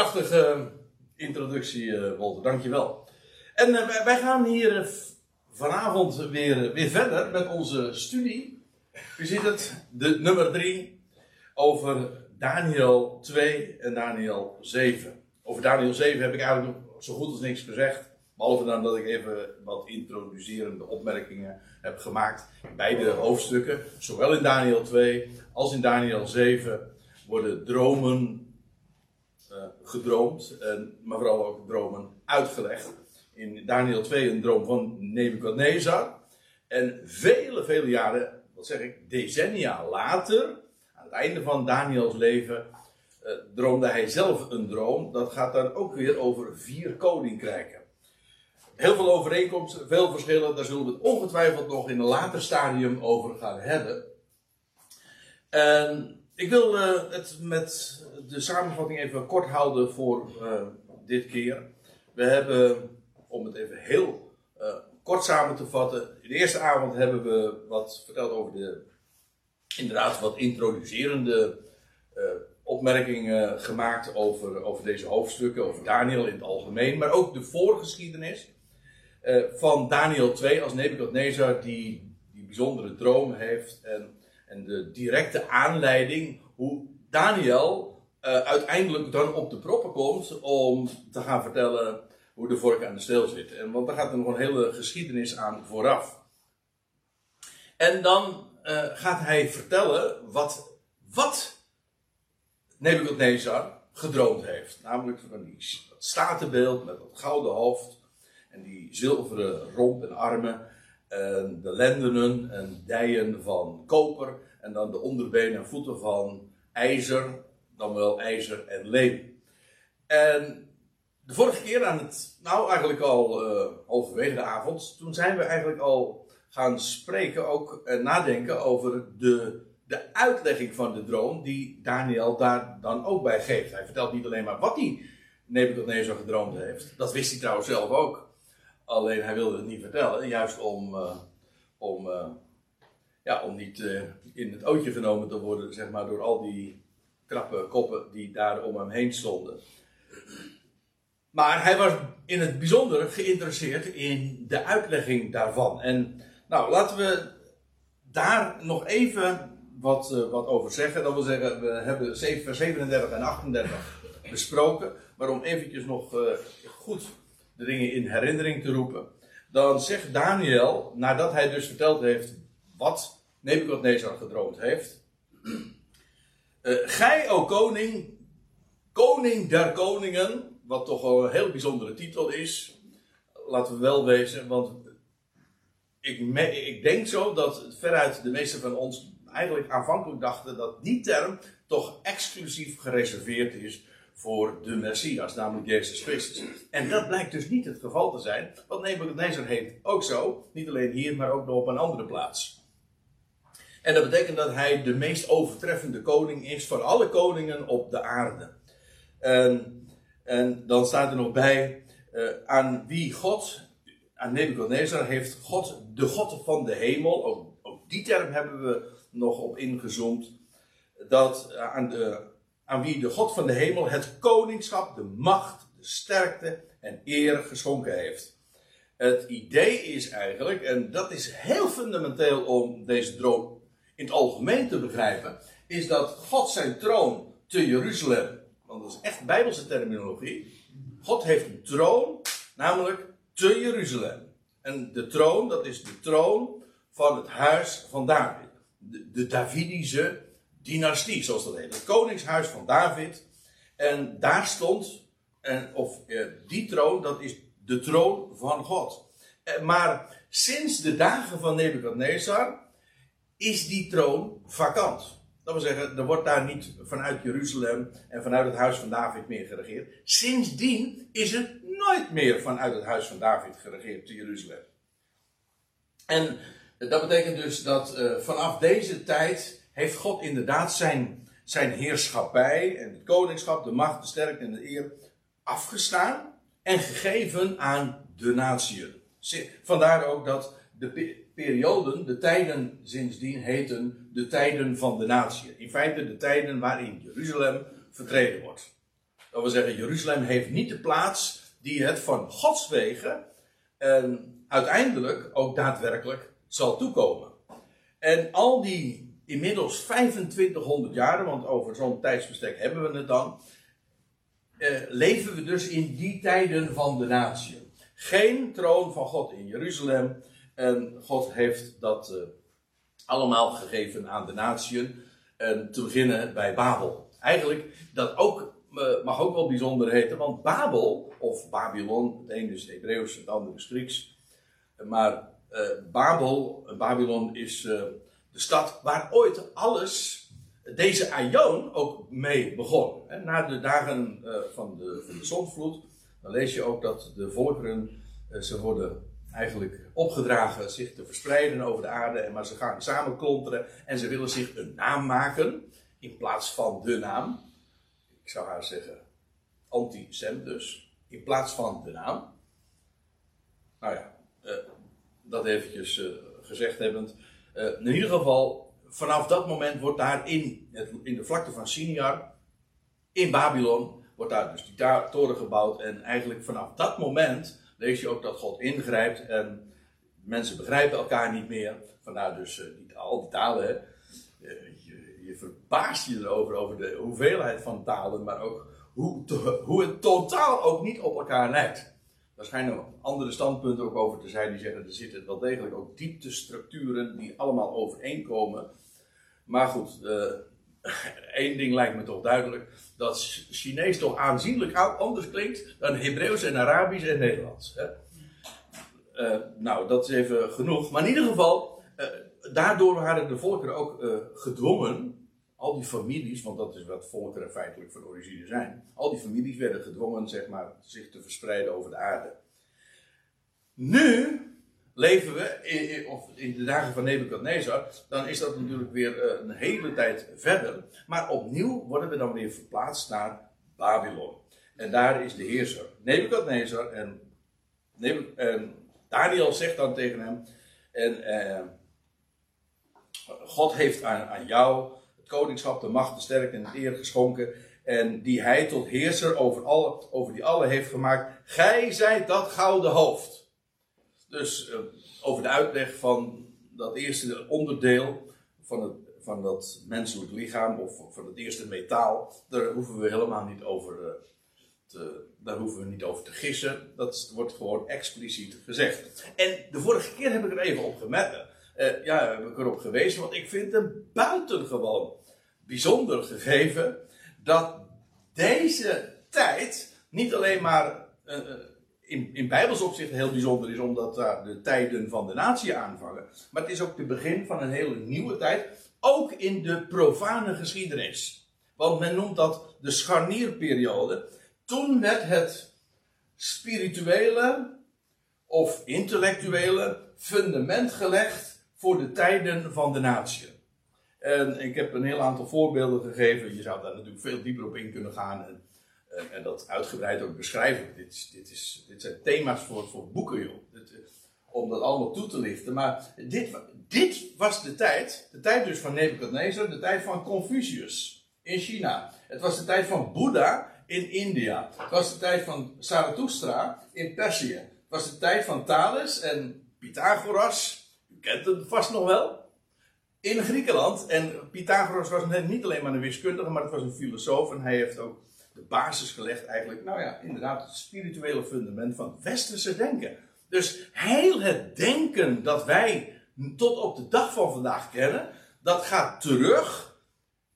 Prachtige introductie, uh, Walter. Dankjewel. En uh, wij gaan hier uh, vanavond weer, weer verder met onze studie. U ziet het, de nummer 3 over Daniel 2 en Daniel 7. Over Daniel 7 heb ik eigenlijk nog zo goed als niks gezegd. Behalve dan dat ik even wat introducerende opmerkingen heb gemaakt. Beide hoofdstukken, zowel in Daniel 2 als in Daniel 7, worden dromen gedroomd, en, maar vooral ook dromen uitgelegd. In Daniel 2 een droom van Nebukadnezar. En vele, vele jaren, wat zeg ik, decennia later, aan het einde van Daniels leven, uh, droomde hij zelf een droom. Dat gaat dan ook weer over vier koninkrijken. Heel veel overeenkomsten, veel verschillen, daar zullen we het ongetwijfeld nog in een later stadium over gaan hebben. En ik wil uh, het met de samenvatting even kort houden voor uh, dit keer. We hebben, om het even heel uh, kort samen te vatten. In de eerste avond hebben we wat verteld over de, inderdaad, wat introducerende opmerkingen gemaakt over, over deze hoofdstukken, over Daniel in het algemeen, maar ook de voorgeschiedenis van Daniel 2 als Nebukadnezar die die bijzondere droom heeft en, en de directe aanleiding hoe Daniel uh, uiteindelijk dan op de proppen komt om te gaan vertellen hoe de vork aan de steel zit. En, want daar gaat er nog een hele geschiedenis aan vooraf. En dan uh, gaat hij vertellen wat, wat Nebuchadnezzar gedroomd heeft. Namelijk van die statenbeeld met dat gouden hoofd en die zilveren romp en armen. En de lendenen en dijen van koper. En dan de onderbenen en voeten van ijzer, dan wel ijzer en leem. En de vorige keer aan het, nou eigenlijk al uh, halverwege de avond, toen zijn we eigenlijk al gaan spreken, ook uh, nadenken over de, de uitlegging van de droom die Daniel daar dan ook bij geeft. Hij vertelt niet alleen maar wat hij Nebuchadnezzar gedroomd heeft. Dat wist hij trouwens zelf ook. Alleen hij wilde het niet vertellen, juist om, uh, om ja, om niet uh, in het ootje genomen te worden, zeg maar, door al die krappe koppen die daar om hem heen stonden. Maar hij was in het bijzonder geïnteresseerd in de uitlegging daarvan. En nou, laten we daar nog even wat, wat over zeggen. Dat wil zeggen, we hebben vers 37 en 38 besproken. Maar om eventjes nog goed de dingen in herinnering te roepen. Dan zegt Daniel, nadat hij dus verteld heeft wat Nebuchadnezzar gedroomd heeft. Uh, gij, o koning, koning der koningen, wat toch een heel bijzondere titel is. Laten we wel wezen, want ik, ik denk zo dat veruit de meeste van ons eigenlijk aanvankelijk dachten dat die term toch exclusief gereserveerd is voor de Messias, namelijk Jezus Christus. En dat blijkt dus niet het geval te zijn, want Nebuchadnezzar heet ook zo, niet alleen hier, maar ook nog op een andere plaats. En dat betekent dat hij de meest overtreffende koning is van alle koningen op de aarde. En, en dan staat er nog bij, uh, aan wie God, aan Nebuchadnezzar heeft God, de God van de hemel, ook, ook die term hebben we nog op ingezoomd, dat uh, aan, de, aan wie de God van de hemel het koningschap, de macht, de sterkte en eer geschonken heeft. Het idee is eigenlijk, en dat is heel fundamenteel om deze droom in het algemeen te begrijpen, is dat God zijn troon te Jeruzalem, want dat is echt bijbelse terminologie. God heeft een troon, namelijk te Jeruzalem. En de troon, dat is de troon van het huis van David. De, de Davidische dynastie, zoals dat heet. Het koningshuis van David. En daar stond, en, of eh, die troon, dat is de troon van God. Eh, maar sinds de dagen van Nebukadnezar is die troon vakant. Dat wil zeggen, er wordt daar niet vanuit Jeruzalem en vanuit het huis van David meer geregeerd. Sindsdien is er nooit meer vanuit het huis van David geregeerd te Jeruzalem. En dat betekent dus dat uh, vanaf deze tijd heeft God inderdaad zijn, zijn heerschappij en het koningschap, de macht, de sterkte en de eer afgestaan en gegeven aan de natieën. Vandaar ook dat de perioden, de tijden sindsdien heten de tijden van de natie. In feite de tijden waarin Jeruzalem vertreden wordt. Dat wil zeggen, Jeruzalem heeft niet de plaats die het van Gods wegen en uiteindelijk ook daadwerkelijk zal toekomen. En al die inmiddels 2500 jaren, want over zo'n tijdsbestek hebben we het dan, eh, leven we dus in die tijden van de natie. Geen troon van God in Jeruzalem. En God heeft dat eh, allemaal gegeven aan de natieën. En te beginnen bij Babel. Eigenlijk, dat ook, eh, mag ook wel bijzonder heten, want Babel, of Babylon, het ene is Hebreeuws, het andere is Grieks. Maar uh, Babel, Babylon is stad waar ooit alles deze Aion ook mee begon. Na de dagen eh, van de, van de zondvloed, dan lees je ook dat de volkeren, eh, ze worden eigenlijk opgedragen zich te verspreiden over de aarde, maar ze gaan samen klonteren en ze willen zich een naam maken in plaats van de naam. Ik zou haar zeggen anti-Sem dus, in plaats van de naam. Nou ja, uh, dat eventjes gezegd hebbend. In ieder geval, vanaf dat moment wordt daar in, in de vlakte van Siniar, in Babylon, wordt daar dus die toren gebouwd. En eigenlijk vanaf dat moment lees je ook dat God ingrijpt en mensen begrijpen elkaar niet meer. Vandaar dus uh, die, al die talen. Hè. Je, je, verbaast je erover, over de hoeveelheid van talen, maar ook hoe, hoe het totaal ook niet op elkaar lijkt. Daar schijnen andere standpunten ook over te zijn die zeggen er zitten wel degelijk ook dieptestructuren die allemaal overeenkomen. Maar goed, uh, één ding lijkt me toch duidelijk: dat Chinees toch aanzienlijk anders klinkt dan Hebreeuws en Arabisch en Nederlands. Hè? Uh, nou, dat is even genoeg. Maar in ieder geval, uh, daardoor waren de volkeren ook gedwongen, al die families, want dat is wat volkeren feitelijk van origine zijn, al die families werden gedwongen, zeg maar, zich te verspreiden over de aarde. Nu leven we in, of in de dagen van Nebukadnezar, dan is dat natuurlijk weer eh, een hele tijd verder. Maar opnieuw worden we dan weer verplaatst naar Babylon. En daar is de heerser Nebukadnezar. En, Daniel zegt dan tegen hem: en, eh, God heeft aan, aan jou koningschap, de macht, de sterkte en het eer geschonken. En die hij tot heerser over, alle, over die alle heeft gemaakt. Gij zijt dat gouden hoofd. Dus uh, over de uitleg van dat eerste onderdeel van, het, van dat menselijk lichaam, of van het eerste metaal, daar hoeven we helemaal niet over uh, te, daar hoeven we niet over te gissen. Dat wordt gewoon expliciet gezegd. En de vorige keer heb ik er even op gemerkt. Uh, ja, heb ik erop gewezen, want ik vind het buitengewoon bijzonder gegeven dat deze tijd niet alleen maar in, in Bijbels opzicht heel bijzonder is, omdat daar de tijden van de natie aanvangen. Maar het is ook het begin van een hele nieuwe tijd, ook in de profane geschiedenis. Want men noemt dat de scharnierperiode. Toen werd het spirituele of intellectuele fundament gelegd voor de tijden van de natie. En ik heb een heel aantal voorbeelden gegeven. Je zou daar natuurlijk veel dieper op in kunnen gaan. En en, dat uitgebreid ook beschrijven. Dit, dit, is, dit zijn thema's voor, voor boeken, joh. Eh, om dat allemaal toe te lichten. Maar dit, dit was de tijd, de tijd dus van Nebuchadnezzar, de tijd van Confucius in China. Het was de tijd van Boeddha in India. Het was de tijd van Zarathustra in Perzië. Het was de tijd van Thales en Pythagoras. U kent het vast nog wel. In Griekenland. En Pythagoras was niet alleen maar een wiskundige, maar het was een filosoof. En hij heeft ook de basis gelegd eigenlijk, nou ja, inderdaad, het spirituele fundament van westerse denken. Dus heel het denken dat wij tot op de dag van vandaag kennen, dat gaat terug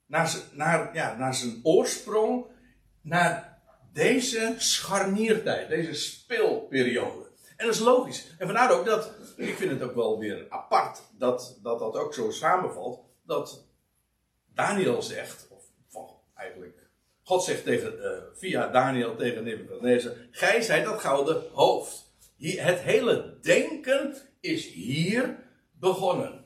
naar, naar, ja, naar zijn oorsprong, naar deze scharniertijd, deze speelperiode. En dat is logisch. En vandaar ook dat, ik vind het ook wel weer apart, dat dat, dat ook zo samenvalt, dat Daniel zegt, of eigenlijk God zegt tegen, uh, via Daniel tegen Nebuchadnezzar: Gij zijt dat gouden hoofd. het hele denken is hier begonnen.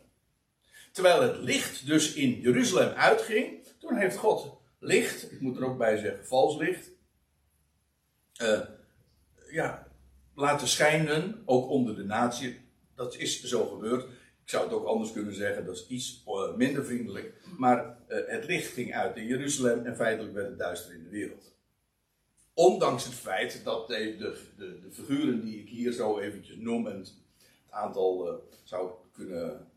Terwijl het licht dus in Jeruzalem uitging, toen heeft God licht, ik moet er ook bij zeggen, vals licht, uh, ja, laten schijnen, ook onder de natie. Dat is zo gebeurd. Ik zou het ook anders kunnen zeggen, dat is iets eh, minder vriendelijk. Maar uh, het licht ging uit in Jeruzalem en feitelijk werd het duister in de wereld. ondanks het feit dat de, de, de, de figuren die ik hier zo eventjes noem, en het aantal uh, zou kunnen,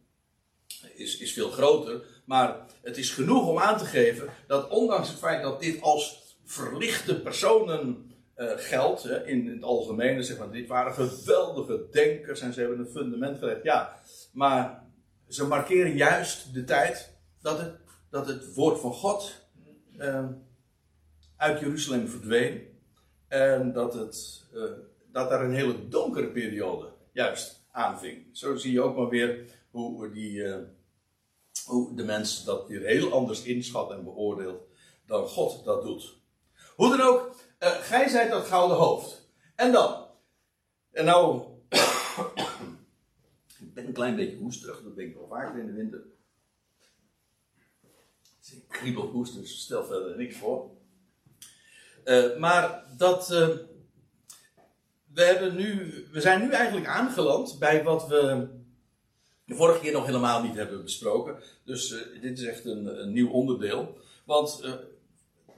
is, is veel groter, maar het is genoeg om aan te geven dat ondanks het feit dat dit als verlichte personen uh, geldt, in, het algemeen, zeg maar, dit waren geweldige denkers en ze hebben een fundament gelegd, ja, maar ze markeren juist de tijd dat het, dat het woord van God uh, uit Jeruzalem verdween. En dat, het, uh, dat daar een hele donkere periode juist aanving. Zo zie je ook maar weer hoe, die, uh, hoe de mens dat weer heel anders inschat en beoordeelt dan God dat doet. Hoe dan ook, uh, gij zijt dat gouden hoofd. En dan? En nou, ik ben een klein beetje hoesterig, dat ben ik wel vaker in de winter. Ik kriebel hoest, dus stel verder niks voor. Uh, maar dat. Uh, we, hebben nu, we zijn nu eigenlijk aangeland bij wat we de vorige keer nog helemaal niet hebben besproken. Dus dit is echt een nieuw onderdeel. Want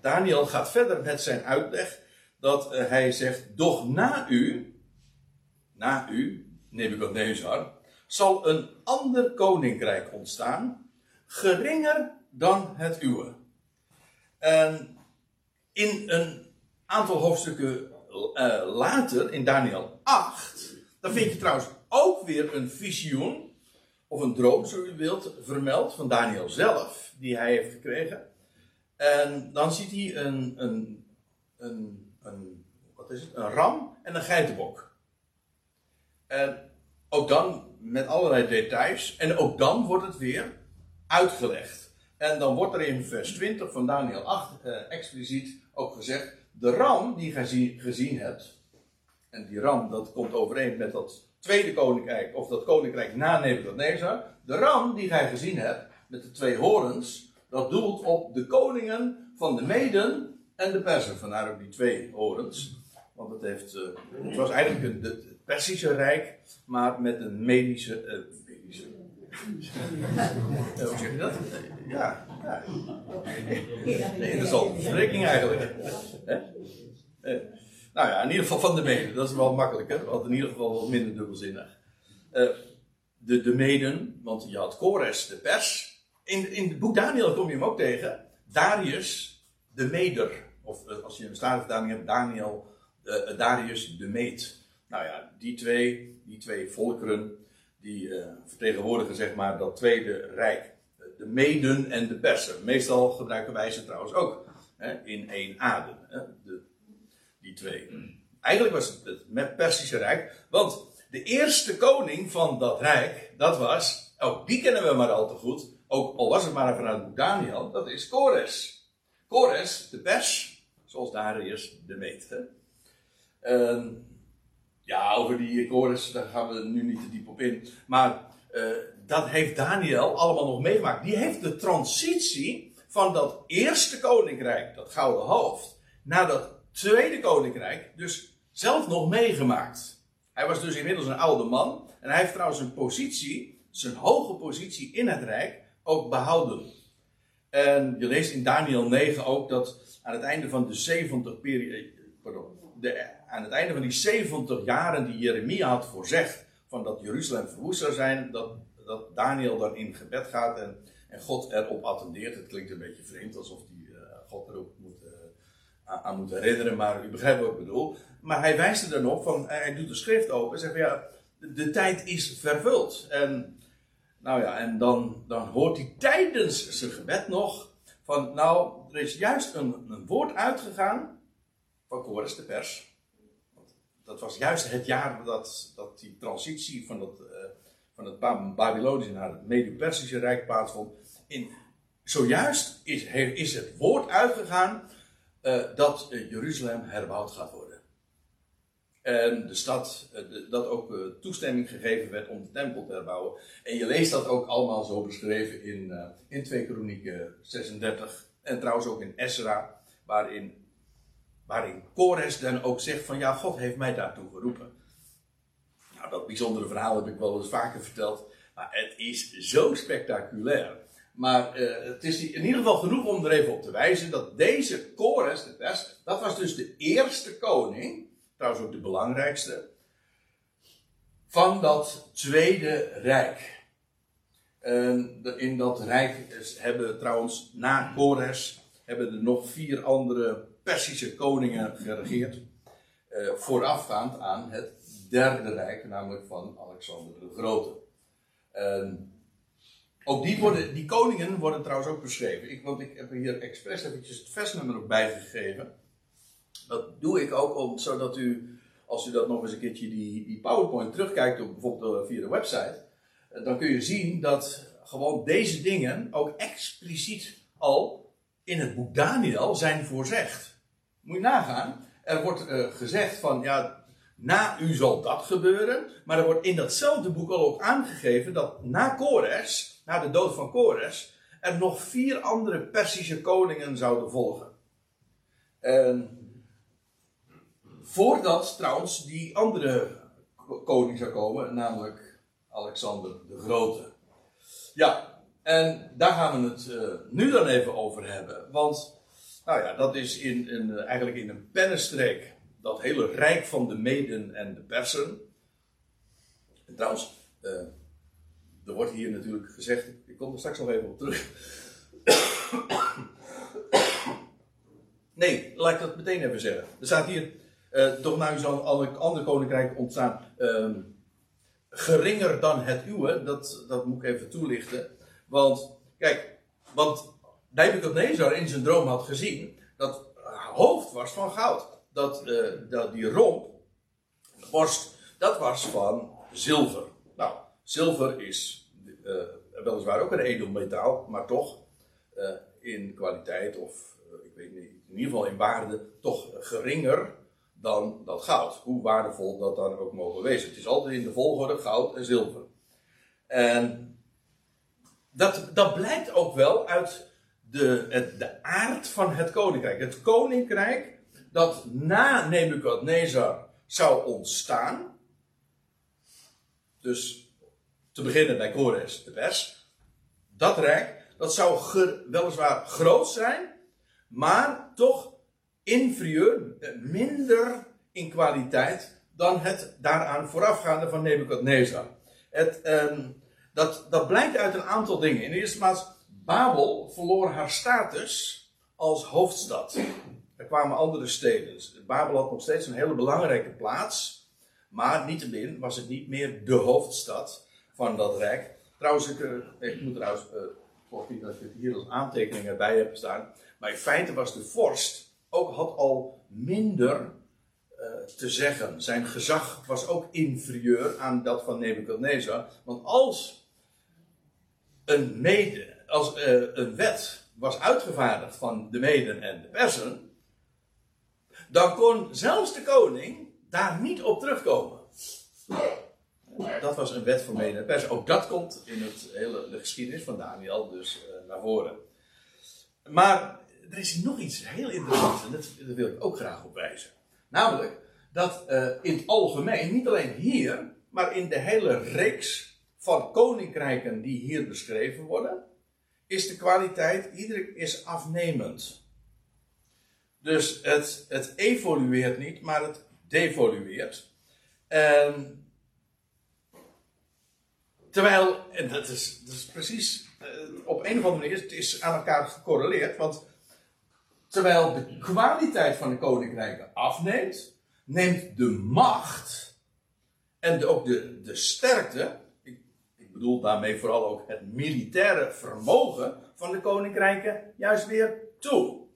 Daniel gaat verder met zijn uitleg. Dat hij zegt: Doch na u, na u, Nebuchadnezzar, zal een ander koninkrijk ontstaan, geringer dan het uwe. En in een aantal hoofdstukken uh, later, in Daniel 8, dan vind je trouwens ook weer een visioen, of een droom, zo u wilt, vermeld van Daniel zelf, die hij heeft gekregen. En dan ziet hij een, een, een, een wat is het, een ram en een geitenbok. En ook dan met allerlei details. En ook dan wordt het weer uitgelegd. En dan wordt er in vers 20 van Daniel 8 eh, expliciet ook gezegd: de ram die je gezien hebt. En die ram, dat komt overeen met dat tweede koninkrijk, of dat koninkrijk na Nebuchadnezzar. De ram die gij gezien hebt, met de twee horens, dat doelt op de koningen van de Meden en de Persen. Vandaar ook die twee horens. Want het, heeft, uh, het was eigenlijk een, het Persische Rijk, maar met een medische. Uh, medische hoe zeg je dat? Ja, ja. Nee, verrekking eigenlijk. Hè? Eh, nou ja, in ieder geval van de meden. Dat is wel makkelijker, want in ieder geval wat minder dubbelzinnig. Uh, de, de meden, want je had Kores, de pers. In, in het boek Daniel kom je hem ook tegen. Darius, de meder. Of als je een statenvertaling hebt, Daniel, uh, Darius, de meet. Nou ja, die twee, die twee volkeren, die vertegenwoordigen zeg maar dat tweede rijk. De Meden en de Persen. Meestal gebruiken wij ze trouwens ook hè, in één adem. Hè, de, die twee. Eigenlijk was het het Persische Rijk. Want de eerste koning van dat rijk, dat was, ook die kennen we maar al te goed. Ook al was het maar vanuit Daniel, dat is Kores. Kores, de pers, zoals Darius de meet. Uh, ja, over die chorus, daar gaan we nu niet te diep op in. Maar uh, dat heeft Daniel allemaal nog meegemaakt. Die heeft de transitie van dat eerste koninkrijk, dat gouden hoofd, naar dat tweede koninkrijk, dus zelf nog meegemaakt. Hij was dus inmiddels een oude man. En hij heeft trouwens zijn positie, zijn hoge positie in het rijk, ook behouden. En je leest in Daniel 9 ook dat aan het einde van de 70 periode, pardon, de, aan het einde van die 70 jaren die Jeremia had voorzegd, van dat Jeruzalem verwoest zou zijn, dat, dat Daniel dan in gebed gaat en, en God erop attendeert. Het klinkt een beetje vreemd, alsof hij uh, God erop moet, uh, aan, moet herinneren, maar u begrijpt wat ik bedoel. Maar hij wijst er dan op, van, hij doet de schrift open en zegt ja, de, tijd is vervuld. En, nou ja, en dan, dan hoort hij tijdens zijn gebed nog van, nou, er is juist een, een woord uitgegaan van Chorus de pers. Dat was juist het jaar dat, dat die transitie van, dat, uh, van het Babylonische naar het Medo-Persische Rijk plaatsvond. In, zojuist is, is het woord uitgegaan uh, dat uh, Jeruzalem herbouwd gaat worden. En de stad, de, dat ook toestemming gegeven werd om de tempel te herbouwen. En je leest dat ook allemaal zo beschreven in, in 2 Kronieken 36. En trouwens ook in Esra, waarin Waarin Kores dan ook zegt van ja, God heeft mij daartoe geroepen. Nou, dat bijzondere verhaal heb ik wel eens vaker verteld. Maar het is zo spectaculair. Maar het is in ieder geval genoeg om er even op te wijzen dat deze Kores, dat was dus de eerste koning, trouwens ook de belangrijkste, van dat tweede rijk. in dat rijk hebben trouwens na Kores hebben er nog vier andere Persische koningen geregeerd. Uh, voorafgaand aan het derde rijk, namelijk van Alexander de Grote. ook die, worden, die koningen worden trouwens ook beschreven. Ik, want ik heb hier expres eventjes het versnummer ook bijgegeven. Dat doe ik ook om, zodat u, als u dat nog eens een keertje die, die PowerPoint terugkijkt, op, bijvoorbeeld eh, via de website, eh, dan kun je zien dat gewoon deze dingen ook expliciet al in het boek Daniel zijn voorzegd. Moet je nagaan. Er wordt uh, gezegd van, ja, na u zal dat gebeuren. Maar er wordt in datzelfde boek al ook aangegeven dat na Kores, na de dood van Kores, er nog vier andere Persische koningen zouden volgen. En voordat trouwens die andere koning zou komen, namelijk Alexander de Grote. Ja, en daar gaan we het uh, nu dan even over hebben. Want, nou ja, dat is in, in, eigenlijk in een pennenstreek dat hele rijk van de Meden en de Persen. En trouwens, uh, er wordt hier natuurlijk gezegd, ik kom er straks nog even op terug. nee, laat ik dat meteen even zeggen. Er staat hier, toch nou zal alle andere koninkrijken ontstaan, uh, geringer dan het uwe. Dat, dat moet ik even toelichten. Want, kijk, want Nebuchadnezzar in zijn droom had gezien dat hoofd was van goud. Dat, uh, dat die romp, de borst, dat was van zilver. Nou, zilver is uh, weliswaar ook een edelmetaal, maar toch in kwaliteit of ik weet niet, in ieder geval in waarde toch geringer dan dat goud. Hoe waardevol dat dan ook mogen wezen. Het is altijd in de volgorde goud en zilver. En dat, dat blijkt ook wel uit de, het, de aard van het koninkrijk. Het koninkrijk dat na Nebukadnezar zou ontstaan. Dus te beginnen bij Kores de Pers. Dat rijk, dat zou weliswaar groot zijn, maar toch inferieur, minder in kwaliteit dan het daaraan voorafgaande van Nebukadnezar. Het, eh, dat, dat blijkt uit een aantal dingen. In eerste plaats, Babel verloor haar status als hoofdstad. Er kwamen andere steden. Babel had nog steeds een hele belangrijke plaats. Maar niettemin was het niet meer de hoofdstad van dat rijk. Trouwens, ik, eh, ik moet trouwens, uh, volgens niet dat ik hier als aantekeningen bij heb staan. Maar in feite was de vorst ook, had al minder uh, te zeggen. Zijn gezag was ook inferieur aan dat van Nebuchadnezzar. Want als een, mede, als uh, een wet was uitgevaardigd van de meden en de persen, dan kon zelfs de koning daar niet op terugkomen. Dat was een wet voor mede en persen. Ook dat komt in het hele, de geschiedenis van Daniel dus uh, naar voren. Maar er is nog iets heel interessants en dat, wil ik ook graag op wijzen. Namelijk dat uh, in het algemeen, niet alleen hier, maar in de hele reeks van koninkrijken die hier beschreven worden, is de kwaliteit iedere is afnemend. Dus het, het evolueert niet, maar het devolueert. En, terwijl, en dat is, dat is precies eh, op een of andere manier, het is aan elkaar gecorreleerd, want terwijl de kwaliteit van de koninkrijken afneemt, neemt de macht en ook de, de sterkte bedoel daarmee vooral ook het militaire vermogen van de koninkrijken juist weer toe.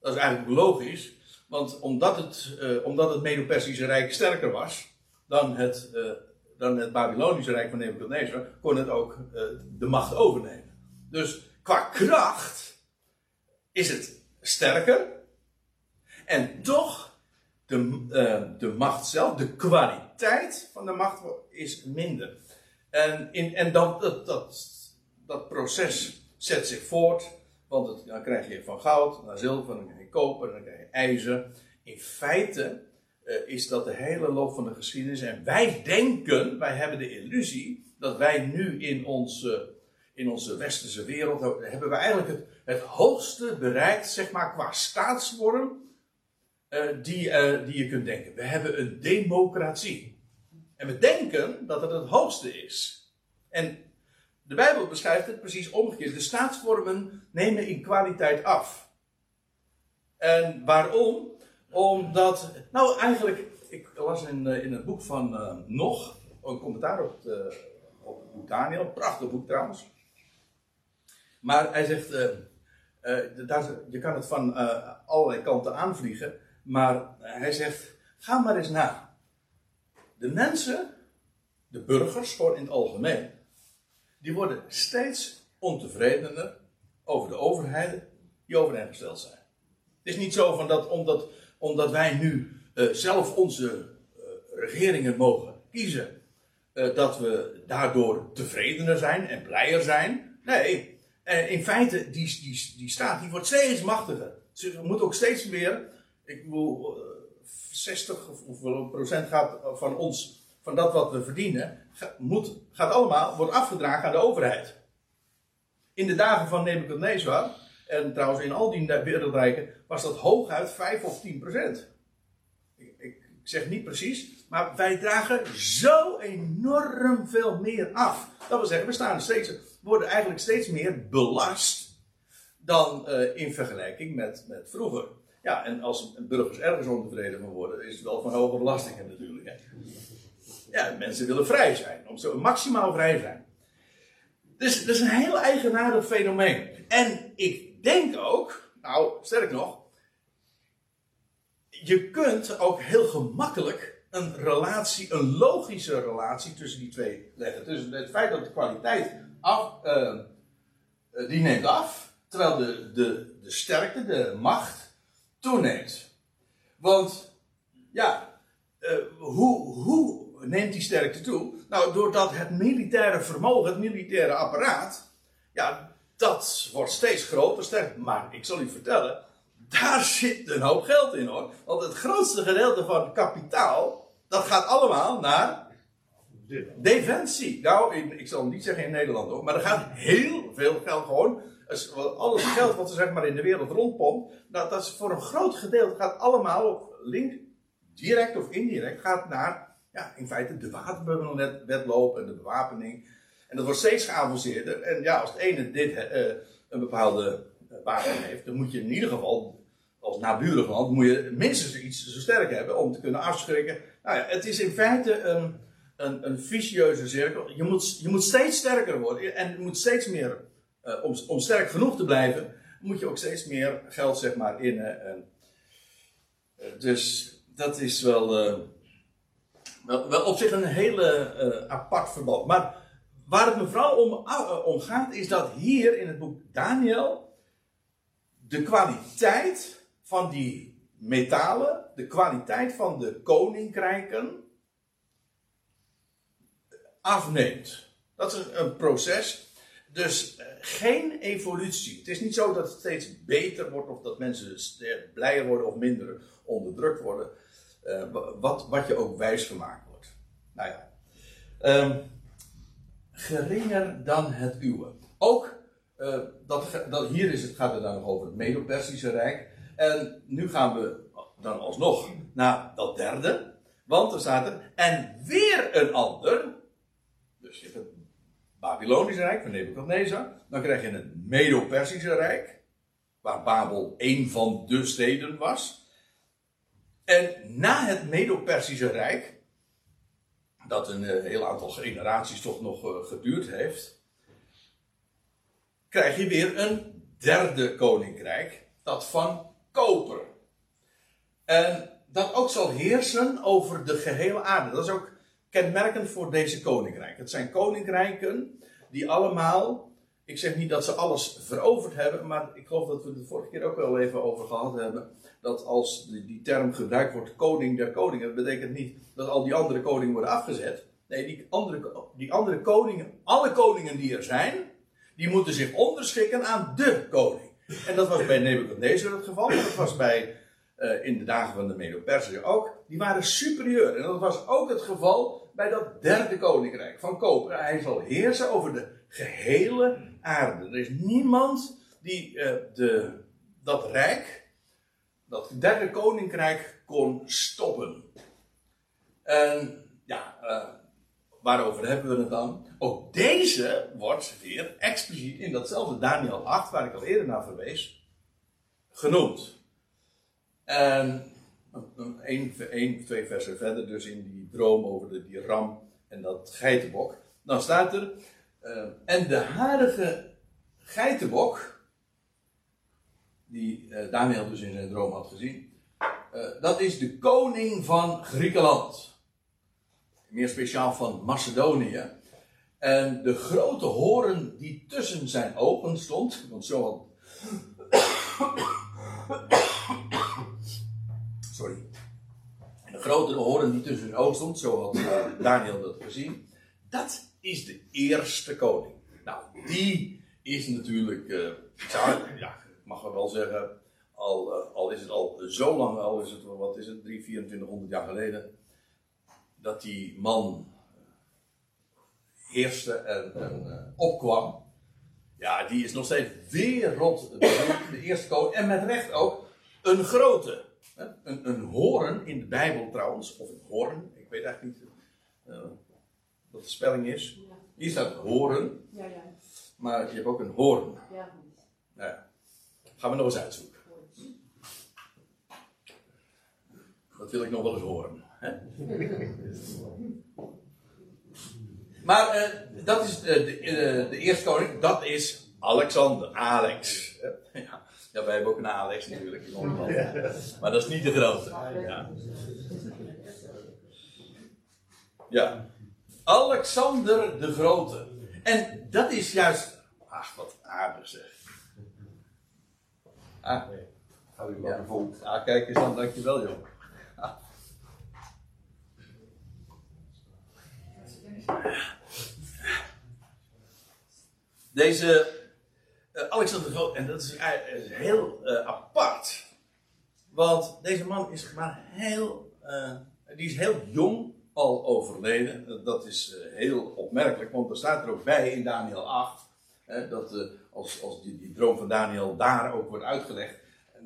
Dat is eigenlijk logisch, want omdat het, uh, omdat het Medo-Persische Rijk sterker was dan het, uh, dan het Babylonische Rijk van Nebuchadnezzar, kon het ook uh, de macht overnemen. Dus qua kracht is het sterker en toch de, de macht zelf, de kwaliteit van de macht is minder. En, in, en dat, dat, dat, dat proces zet zich voort. Want dan krijg je van goud naar zilver, dan krijg je koper, dan krijg je ijzer. In feite uh, is dat de hele loop van de geschiedenis. En wij denken, wij hebben de illusie, dat wij nu in onze, in onze westerse wereld hebben we eigenlijk het, het hoogste bereikt, zeg maar, qua staatsvorm uh, die, uh, die je kunt denken. We hebben een democratie. En we denken dat het het hoogste is. En de Bijbel beschrijft het precies omgekeerd. De staatsvormen nemen in kwaliteit af. En waarom? Omdat, nou eigenlijk, ik las in, in het boek van Nog, een commentaar op het, op het boek Daniel, prachtig boek trouwens. Maar hij zegt, uh, uh, daar, je kan het van uh, allerlei kanten aanvliegen. Maar hij zegt, ga maar eens na. De mensen, de burgers, gewoon in het algemeen, die worden steeds ontevredener over de overheden die over hen gesteld zijn. Het is niet zo van dat omdat, omdat wij nu zelf onze regeringen mogen kiezen, dat we daardoor tevredener zijn en blijer zijn. Nee, uh, in feite, die, die, die staat die wordt steeds machtiger. Ze moet ook steeds meer, ik bedoel, 60 eh, of hoeveel procent gaat van ons, van dat wat we verdienen, moet, gaat allemaal, wordt afgedragen aan de overheid. In de dagen van Nebuchadnezzar, en trouwens in al die wereldrijken, was dat hooguit 5 of 10 procent. Ik, ik, ik zeg niet precies, maar wij dragen zo enorm veel meer af. Dat wil zeggen, we staan steeds worden eigenlijk steeds meer belast dan uh, in vergelijking met, met vroeger. Ja, en als burgers ergens ontevreden van worden, is het wel van hoge belastingen natuurlijk. Ja, mensen willen vrij zijn, om zo maximaal vrij zijn. Dus dat is een heel eigenaardig fenomeen. En ik denk ook, nou, sterk nog, je kunt ook heel gemakkelijk een relatie, een logische relatie tussen die twee leggen. Tussen het feit dat de kwaliteit af, uh, die neemt af, terwijl de, de, de sterkte, de macht, toeneemt. Want, ja, uh, hoe, hoe neemt die sterkte toe? Nou, doordat het militaire vermogen, het militaire apparaat, ja, dat wordt steeds groter, sterker. Maar ik zal u vertellen, daar zit een hoop geld in hoor. Want het grootste gedeelte van kapitaal, dat gaat allemaal naar Defensie. Nou, ik zal niet zeggen in Nederland ook, maar er gaat heel veel geld gewoon. Alles geld wat er zeg maar in de wereld rondpompt, dat, dat is voor een groot gedeelte gaat allemaal link, direct of indirect, gaat naar, ja, in feite de wapenwetloop en de bewapening. En dat wordt steeds geavanceerder. En ja, als het ene dit uh, een bepaalde eh, wapen heeft, dan moet je in ieder geval als naburig land moet je minstens iets zo sterk hebben om te kunnen afschrikken. Nou ja, het is in feite een een, een vicieuze cirkel. Je moet, je moet steeds sterker worden en je moet steeds meer, uh, om, om sterk genoeg te blijven, moet je ook steeds meer geld zeg maar in. Uh, dus dat is wel, uh, wel, wel, op zich een hele apart verband. Maar waar het me vooral om, om gaat, is dat hier in het boek Daniel de kwaliteit van die metalen, de kwaliteit van de koninkrijken, afneemt. Dat is een, proces. Dus uh, geen evolutie. Het is niet zo dat het steeds beter wordt of dat mensen blijer worden of minder onderdrukt worden. Uh, wat, wat je ook wijs gemaakt wordt. Nou ja. Um, geringer dan het uwe. Ook, uh, dat, dat, hier is het, gaat het dan nog over het Medo-Persische Rijk. En nu gaan we dan alsnog naar dat derde. Want er staat er, en weer een ander, dus je hebt het Babylonische Rijk van Nebuchadnezzar. Dan krijg je het Medo-Persische Rijk. Waar Babel een van de steden was. En na het Medo-Persische Rijk. Dat een uh, heel aantal generaties toch nog uh, geduurd heeft. Krijg je weer een derde koninkrijk. Dat van koper. En dat ook zal heersen over de gehele aarde. Dat is ook kenmerkend voor deze koninkrijk. Het zijn koninkrijken die allemaal, ik zeg niet dat ze alles veroverd hebben, maar ik geloof dat we het de vorige keer ook wel even over gehad hebben. Dat als die, die term gebruikt wordt, koning der koningen, dat betekent niet dat al die andere koningen worden afgezet. Nee, die andere, die andere koningen, alle koningen die er zijn, die moeten zich onderschikken aan de koning. En dat was bij Nebuchadnezzar het geval, dat was bij uh, in de dagen van de Medo-Persen ook, die waren superieur. En dat was ook het geval bij dat derde koninkrijk van Koper. Hij zal heersen over de gehele aarde. Er is niemand die uh, de, dat rijk, dat derde koninkrijk kon stoppen. En ja, uh, waarover hebben we het dan? Ook deze wordt weer expliciet in datzelfde Daniel 8, waar ik al eerder naar verwees, genoemd. En een, een twee versen verder, dus in die droom over de, die ram en dat geitenbok. Dan staat er, uh, en de harige geitenbok, die uh, Daniel dus in zijn droom had gezien, uh, dat is de koning van Griekenland. Meer speciaal van Macedonië. En de grote horen die tussen zijn ogen stond, want zo had. Sorry. De grotere horen die tussen zijn ogen stond, zo had Daniel dat gezien. Dat is de eerste koning. Nou, die is natuurlijk, uh, ik ja, mag wel zeggen, al, uh, al is het al zo lang, al is het, wat is het, 3, 2400 jaar geleden, dat die man heerste en, opkwam. Ja, die is nog steeds wereld de eerste koning. En met recht ook een grote. Een, een hoorn in de Bijbel trouwens, of een hoorn, ik weet eigenlijk niet uh, wat de spelling is. Hier staat horen, ja, ja. maar je hebt ook een hoorn. Ja. Nou ja. Gaan we nog eens uitzoeken. Dat wil ik nog wel eens horen. Hè? Maar uh, dat is de, de, de, eerste koning, dat is Alexander, Alex. Ja, ja wij hebben ook een Alex natuurlijk. Maar dat is niet de grote. Ja. ja. Alexander de Grote. En dat is juist. Ach, wat aardig zeg. Ah, nee. Hou je ja. Ah, kijk eens dan, dankjewel joh. Ah. Deze Alexander de Groot, en dat is, uh, heel uh, apart. Want deze man is maar heel, die is heel jong al overleden. Dat is heel opmerkelijk, want er staat er ook bij in Daniel 8, dat als, als die, die, droom van Daniel daar ook wordt uitgelegd.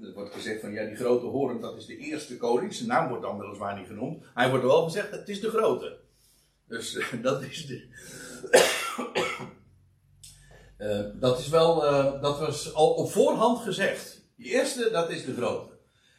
Er wordt gezegd van ja, die grote hoorn, dat is de eerste koning. Zijn naam wordt dan weliswaar niet genoemd. Hij wordt wel gezegd, het is de grote. Dus dat is de. Uh, dat is wel, uh, dat was al op voorhand gezegd. Die eerste, dat is de grote.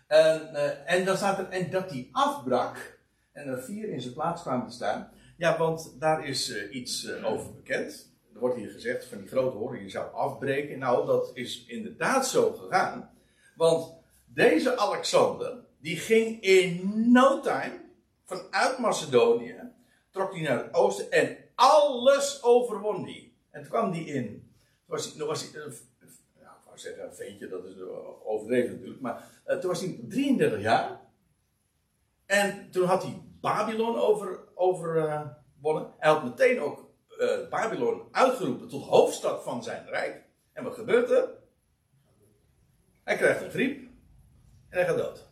En, uh, en dan staat er, en dat die afbrak, en er vier in zijn plaats kwamen te staan. Ja, want daar is iets over bekend. Er wordt hier gezegd van die grote horen, je zou afbreken. Nou, dat is inderdaad zo gegaan. Want deze Alexander, die ging in no time vanuit Macedonië, trok hij naar het oosten en alles overwon die. En kwam die in was hij, was hij, ja, ik wou zeggen een ventje, dat is overdreven natuurlijk, maar uh, toen was hij 33 jaar. En toen had hij Babylon overwonnen. Over, uh, hij had meteen ook uh, Babylon uitgeroepen tot hoofdstad van zijn rijk. En wat gebeurt er? Hij krijgt een griep en hij gaat dood.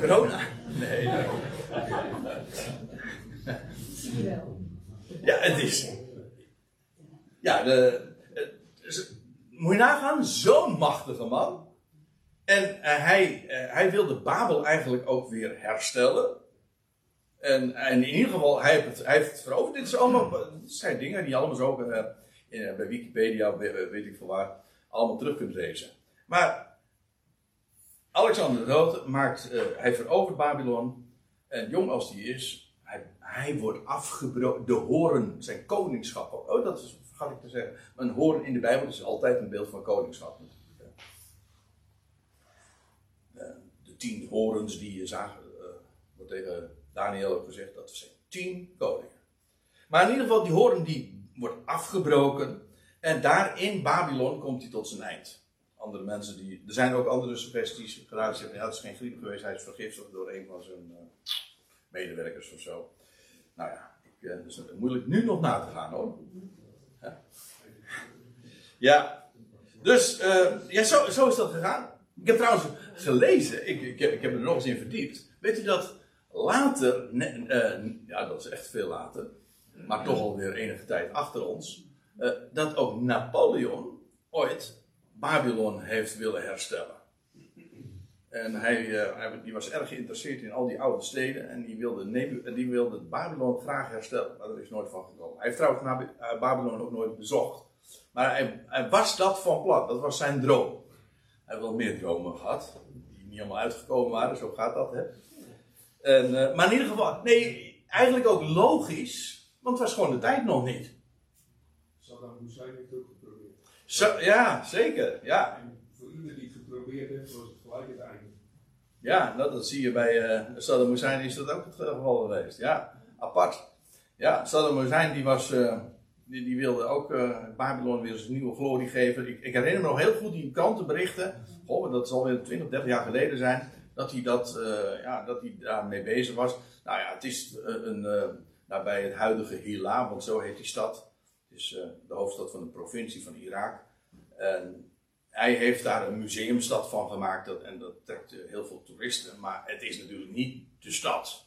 Corona? Nee. nee. Ja, het is. Ja, de, moet je nagaan, zo'n machtige man. En uh, hij, uh, hij wilde Babel eigenlijk ook weer herstellen. En, en in ieder geval, hij heeft het, hij heeft veroverd. Dit, is allemaal, zijn dingen die allemaal zo in, bij Wikipedia, weet ik veel waar, allemaal terug kunt lezen. Maar Alexander de Grote maakt, hij verovert Babylon. En jong als hij is, hij wordt afgebroken. De horen zijn koningschap. Oh, dat is, vergat ik te zeggen. Een horen in de Bijbel is altijd een beeld van koningschap. Eh, de tien horens die je zag, uh, wordt tegen Daniel ook gezegd, dat zijn tien koningen. Maar in ieder geval, die horen die wordt afgebroken. En daar in Babylon komt hij tot zijn eind. Andere mensen die. Er zijn ook andere suggesties gedaan. Die zeggen: ja, het is geen griep geweest, hij is vergiftigd door een van zijn uh, medewerkers of zo. Nou ja, ik, uh, dus moeilijk nu nog na te gaan hoor. Ja, dus uh, ja, zo, zo is dat gegaan. Ik heb trouwens gelezen, ik, ik, heb, ik heb er nog eens in verdiept. Weet u dat later, uh, ja dat is echt veel later, maar toch alweer enige tijd achter ons, dat ook Napoleon ooit Babylon heeft willen herstellen. En hij, uh, hij, die was erg geïnteresseerd in al die oude steden en die wilde, die wilde Babylon graag herstellen, maar er is nooit van gekomen. Hij heeft trouwens Babylon ook nooit bezocht. Maar hij, hij, was dat van plan, dat was zijn droom. Hij heeft wel meer dromen gehad, die niet allemaal uitgekomen waren, zo gaat dat, hè. En, uh, maar in ieder geval, nee, eigenlijk ook logisch, want het was gewoon de tijd nog niet. Saddam Hussein heeft ook geprobeerd. Ja, zeker, ja. En voor iedereen die het geprobeerd heeft, was het gelijk het einde. Ja, dat, dat zie je bij uh, Saddam Hussein, is dat ook het geval geweest. Ja, apart. Ja, Saddam Hussein die was... Uh, die, die, wilde ook uh, Babylon weer eens een nieuwe glorie geven. Ik, ik, herinner me nog heel goed die krantenberichten. Goh, dat zal weer 20, 30 jaar geleden zijn. Dat hij, dat, ja, dat hij daarmee bezig was. Nou ja, het is een, uh, nabij het huidige Hila, want zo heet die stad. Het is de hoofdstad van de provincie van Irak. En hij heeft daar een museumstad van gemaakt. En dat trekt heel veel toeristen. Maar het is natuurlijk niet de stad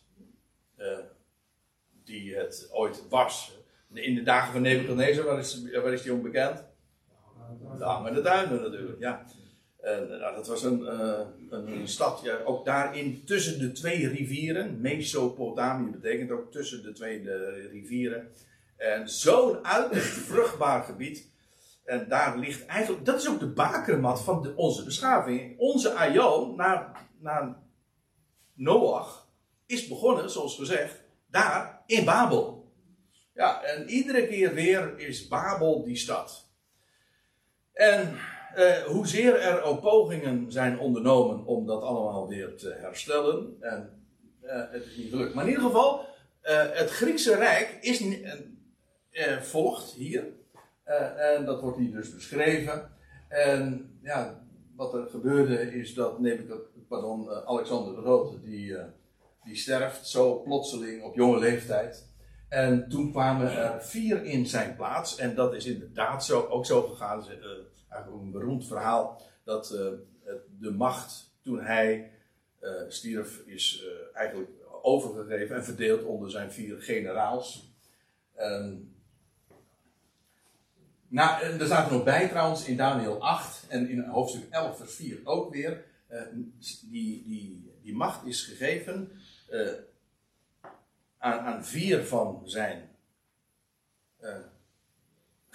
die het ooit was in de dagen van Nebuchadnezzar, waar is, waar is die onbekend? De met de duinen natuurlijk, ja. En, nou, dat was een, een stad, ja, ook daarin tussen de twee rivieren. Mesopotamië betekent ook tussen de twee rivieren. En zo'n uiterst vruchtbaar gebied. En daar ligt eigenlijk, dat is ook de bakermat van onze beschaving. Onze Aion naar, naar Noach is begonnen, zoals gezegd, daar in Babel. Ja, en iedere keer weer is Babel die stad. En eh, hoezeer er ook pogingen zijn ondernomen om dat allemaal weer te herstellen. En eh, het is niet gelukt. Maar in ieder geval, uh, het Griekse Rijk is, uh, volgt hier. En dat wordt hier dus beschreven. En ja, wat er gebeurde is dat pardon, Alexander de Grote, die, die sterft zo plotseling op jonge leeftijd. En toen kwamen er vier in zijn plaats. En dat is inderdaad zo, ook zo gegaan. Eigenlijk een beroemd verhaal. Dat de macht toen hij stierf is eigenlijk overgegeven en verdeeld onder zijn vier generaals. Nou, er staat er nog bij trouwens in Daniel 8 en in hoofdstuk 11 vers 4 ook weer. die, die, die macht is gegeven aan, aan vier van zijn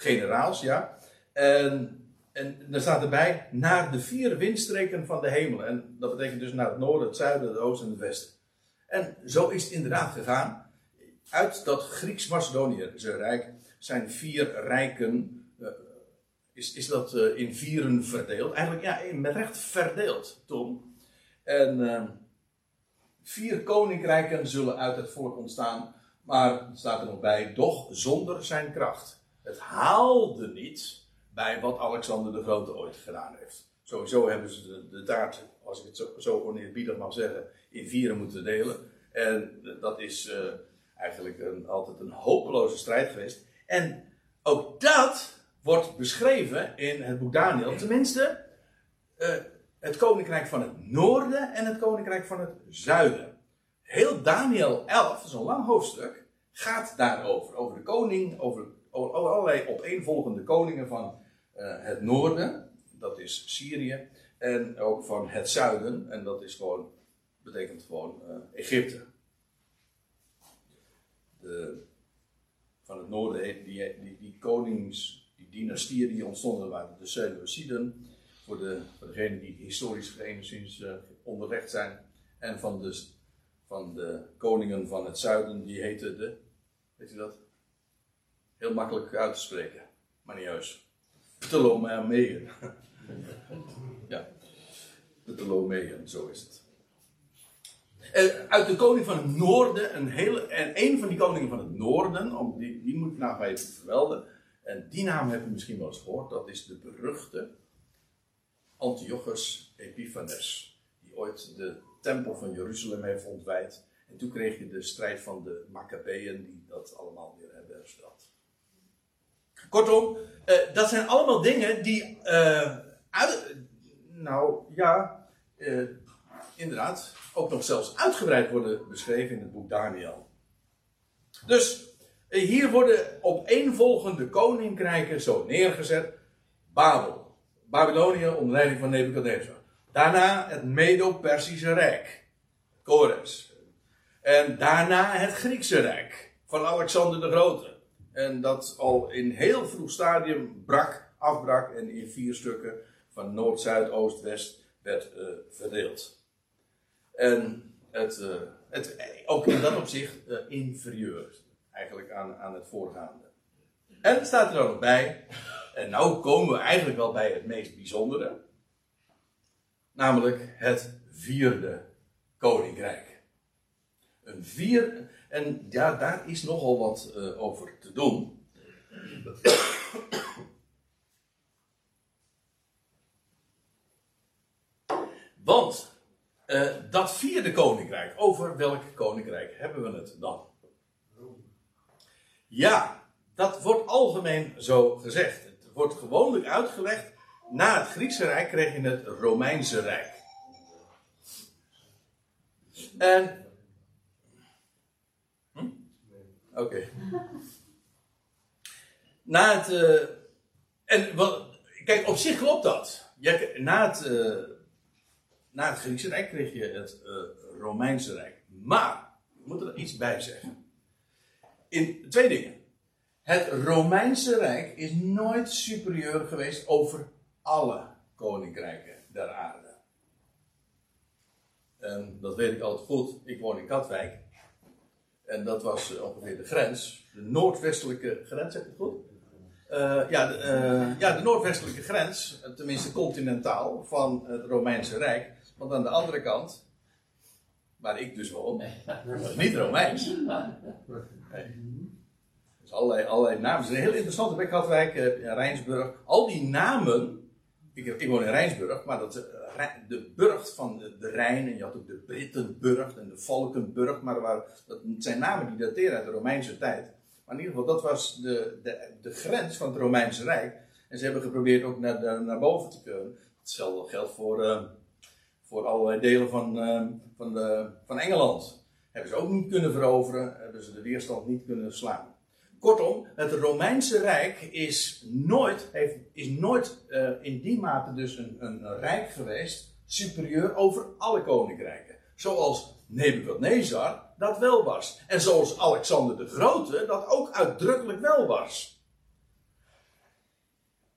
generaals, ja. En, en er staat erbij, naar de vier windstreken van de hemel. En dat betekent dus naar het noorden, het zuiden, het oosten en het westen. En zo is het inderdaad gegaan. Uit dat Grieks-Macedonië, rijk, zijn vier rijken, is, is dat uh, in vieren verdeeld. Eigenlijk, ja, met recht verdeeld, Tom. En Vier koninkrijken zullen uit het volk ontstaan, maar staat er nog bij, doch zonder zijn kracht. Het haalde niet bij wat Alexander de Grote ooit gedaan heeft. Sowieso hebben ze de, de taart, als ik het zo, zo oneerbiedig mag zeggen, in vieren moeten delen. En dat is uh, eigenlijk een, altijd een hopeloze strijd geweest. En ook dat wordt beschreven in het boek Daniel. Tenminste, uh, het koninkrijk van het noorden en het koninkrijk van het zuiden. Heel Daniel 11, dat is een lang hoofdstuk, gaat daarover. Over de koning, over, over allerlei opeenvolgende koningen van uh, het noorden, dat is Syrië, en ook van het zuiden, en dat is gewoon, betekent gewoon uh, Egypte. De, van het noorden, die, die, die konings, dynastieën die ontstonden, waren de Seleuciden voor, de, voor degenen die historisch enigszins uh, onderlegd zijn. En van de, van de koningen van het zuiden, die heten de, weet je dat? Heel makkelijk uit te spreken, maar niet juist. Ptolemeën. ja, Ptolemeën, zo is het. En uit de koning van het noorden, een hele, en een van die koningen van het noorden, om die, die moet ik nou even vermelden. En die naam heb je misschien wel eens gehoord, dat is de beruchte Antiochus Epiphanes, die ooit de tempel van Jeruzalem heeft ontwijd. En toen kreeg je de strijd van de Maccabeeën, die dat allemaal weer hebben hersteld. Kortom, uh, dat zijn allemaal dingen die, uit, nou ja, uh, inderdaad, ook nog zelfs uitgebreid worden beschreven in het boek Daniel. Dus, Hier worden opeenvolgende koninkrijken zo neergezet. Babel, Babylonië onder leiding van Nebuchadnezzar. Daarna het Medo-Persische Rijk, Kores. En daarna het Griekse Rijk van Alexander de Grote. En dat al in heel vroeg stadium brak, afbrak en in vier stukken van noord, zuid, oost, west werd uh, verdeeld. En het, uh, het, ook in dat opzicht uh, inferieur eigenlijk aan, aan het voorgaande. En staat er ook bij, en nou komen we eigenlijk wel bij het meest bijzondere, namelijk het vierde koninkrijk. Een vier, en ja, daar is nogal wat uh, over te doen. Want uh, dat vierde koninkrijk, over welk koninkrijk hebben we het dan? Ja, dat wordt algemeen zo gezegd. Het wordt gewoonlijk uitgelegd. Na het Griekse Rijk kreeg je het Romeinse Rijk. En. Hm? Oké. Na het. Uh, en kijk, op zich klopt dat. Je, na, het, uh, na het Griekse Rijk kreeg je het uh, Romeinse Rijk. Maar, we moeten er iets bij zeggen. In twee dingen. Het Romeinse Rijk is nooit superieur geweest over alle koninkrijken der aarde. En dat weet ik altijd goed. Ik woon in Katwijk. En dat was ongeveer de grens. De noordwestelijke grens, zeg ik het goed? Uh, ja, de, uh, ja, de noordwestelijke grens, tenminste continentaal, van het Romeinse Rijk. Want aan de andere kant, waar ik dus woon, was niet Romeins. Dus allerlei, namen. Het is heel interessante bij Katwijk, uh, Rijnsburg. Al die namen, ik, ik woon in Rijnsburg, maar dat, de burcht van de, de Rijn, en je had ook de Brittenburg en de Valkenburg, maar dat zijn namen die dateren uit de Romeinse tijd. Maar in ieder geval, dat was de, de, de grens van het Romeinse Rijk. En ze hebben geprobeerd ook naar, naar boven te kunnen. Hetzelfde geldt voor, uh, voor allerlei delen van, van, de, van Engeland. Hebben ze ook niet kunnen veroveren, hebben ze de weerstand niet kunnen slaan. Kortom, het Romeinse Rijk is nooit, heeft, is nooit uh, in die mate dus een, een, rijk geweest superieur over alle koninkrijken. Zoals Nebukadnezar dat wel was. En zoals Alexander de Grote dat ook uitdrukkelijk wel was.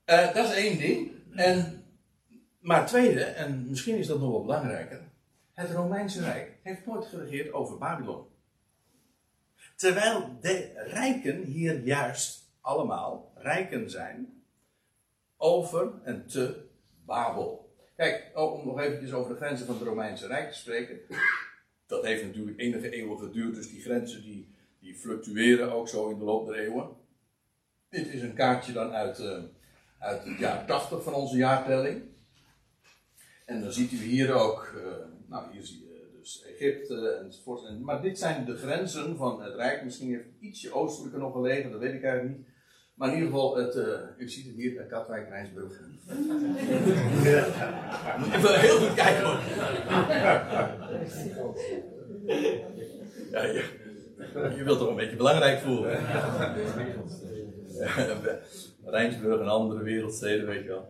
Uh, dat is één ding. En, maar tweede, en misschien is dat nog wel belangrijker. Het Romeinse Rijk heeft nooit geregeerd over Babylon. Terwijl de rijken hier juist allemaal rijken zijn over en te Babel. Kijk, oh, om nog eventjes over de grenzen van het Romeinse Rijk te spreken. Dat heeft natuurlijk enige eeuwen geduurd, dus die grenzen die, die fluctueren ook zo in de loop der eeuwen. Dit is een kaartje dan uit, uh, uit het jaar 80 van onze jaartelling. En dan ziet u hier ook, uh, nou hier zie je dus Egypte enzovoort. Maar dit zijn de grenzen van het Rijk. Misschien heeft het ietsje oostelijker nog gelegen, dat weet ik eigenlijk niet. Maar in ieder geval, het, uh, u ziet het hier bij Katwijk, Rijnsburg. ja. Moet even heel goed kijken hoor. Ja, ja. Je wilt toch een beetje belangrijk voelen. Rijnsburg en andere wereldsteden, weet je wel.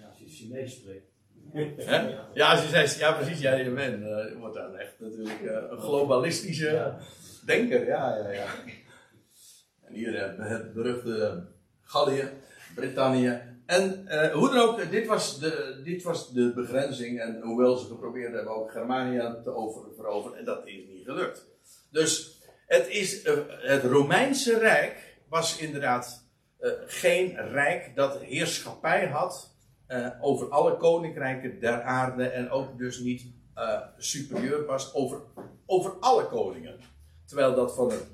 Ja, als je Chinees spreekt. Hè? Ja, als je zegt, ja precies, ja, je bent, uh, wordt dan echt natuurlijk uh, een globalistische ja. denker, ja, ja, ja. En hier uh, het beruchte Gallië, Brittannië. En hoe dan ook, dit was, de, dit was de begrenzing. En hoewel ze geprobeerd hebben ook Germania te over, veroveren, en dat is niet gelukt. Dus het, is, het Romeinse Rijk was inderdaad geen rijk dat heerschappij had uh, over alle koninkrijken der aarde en ook dus niet uh, superieur was over, over alle koningen. Terwijl dat van, het,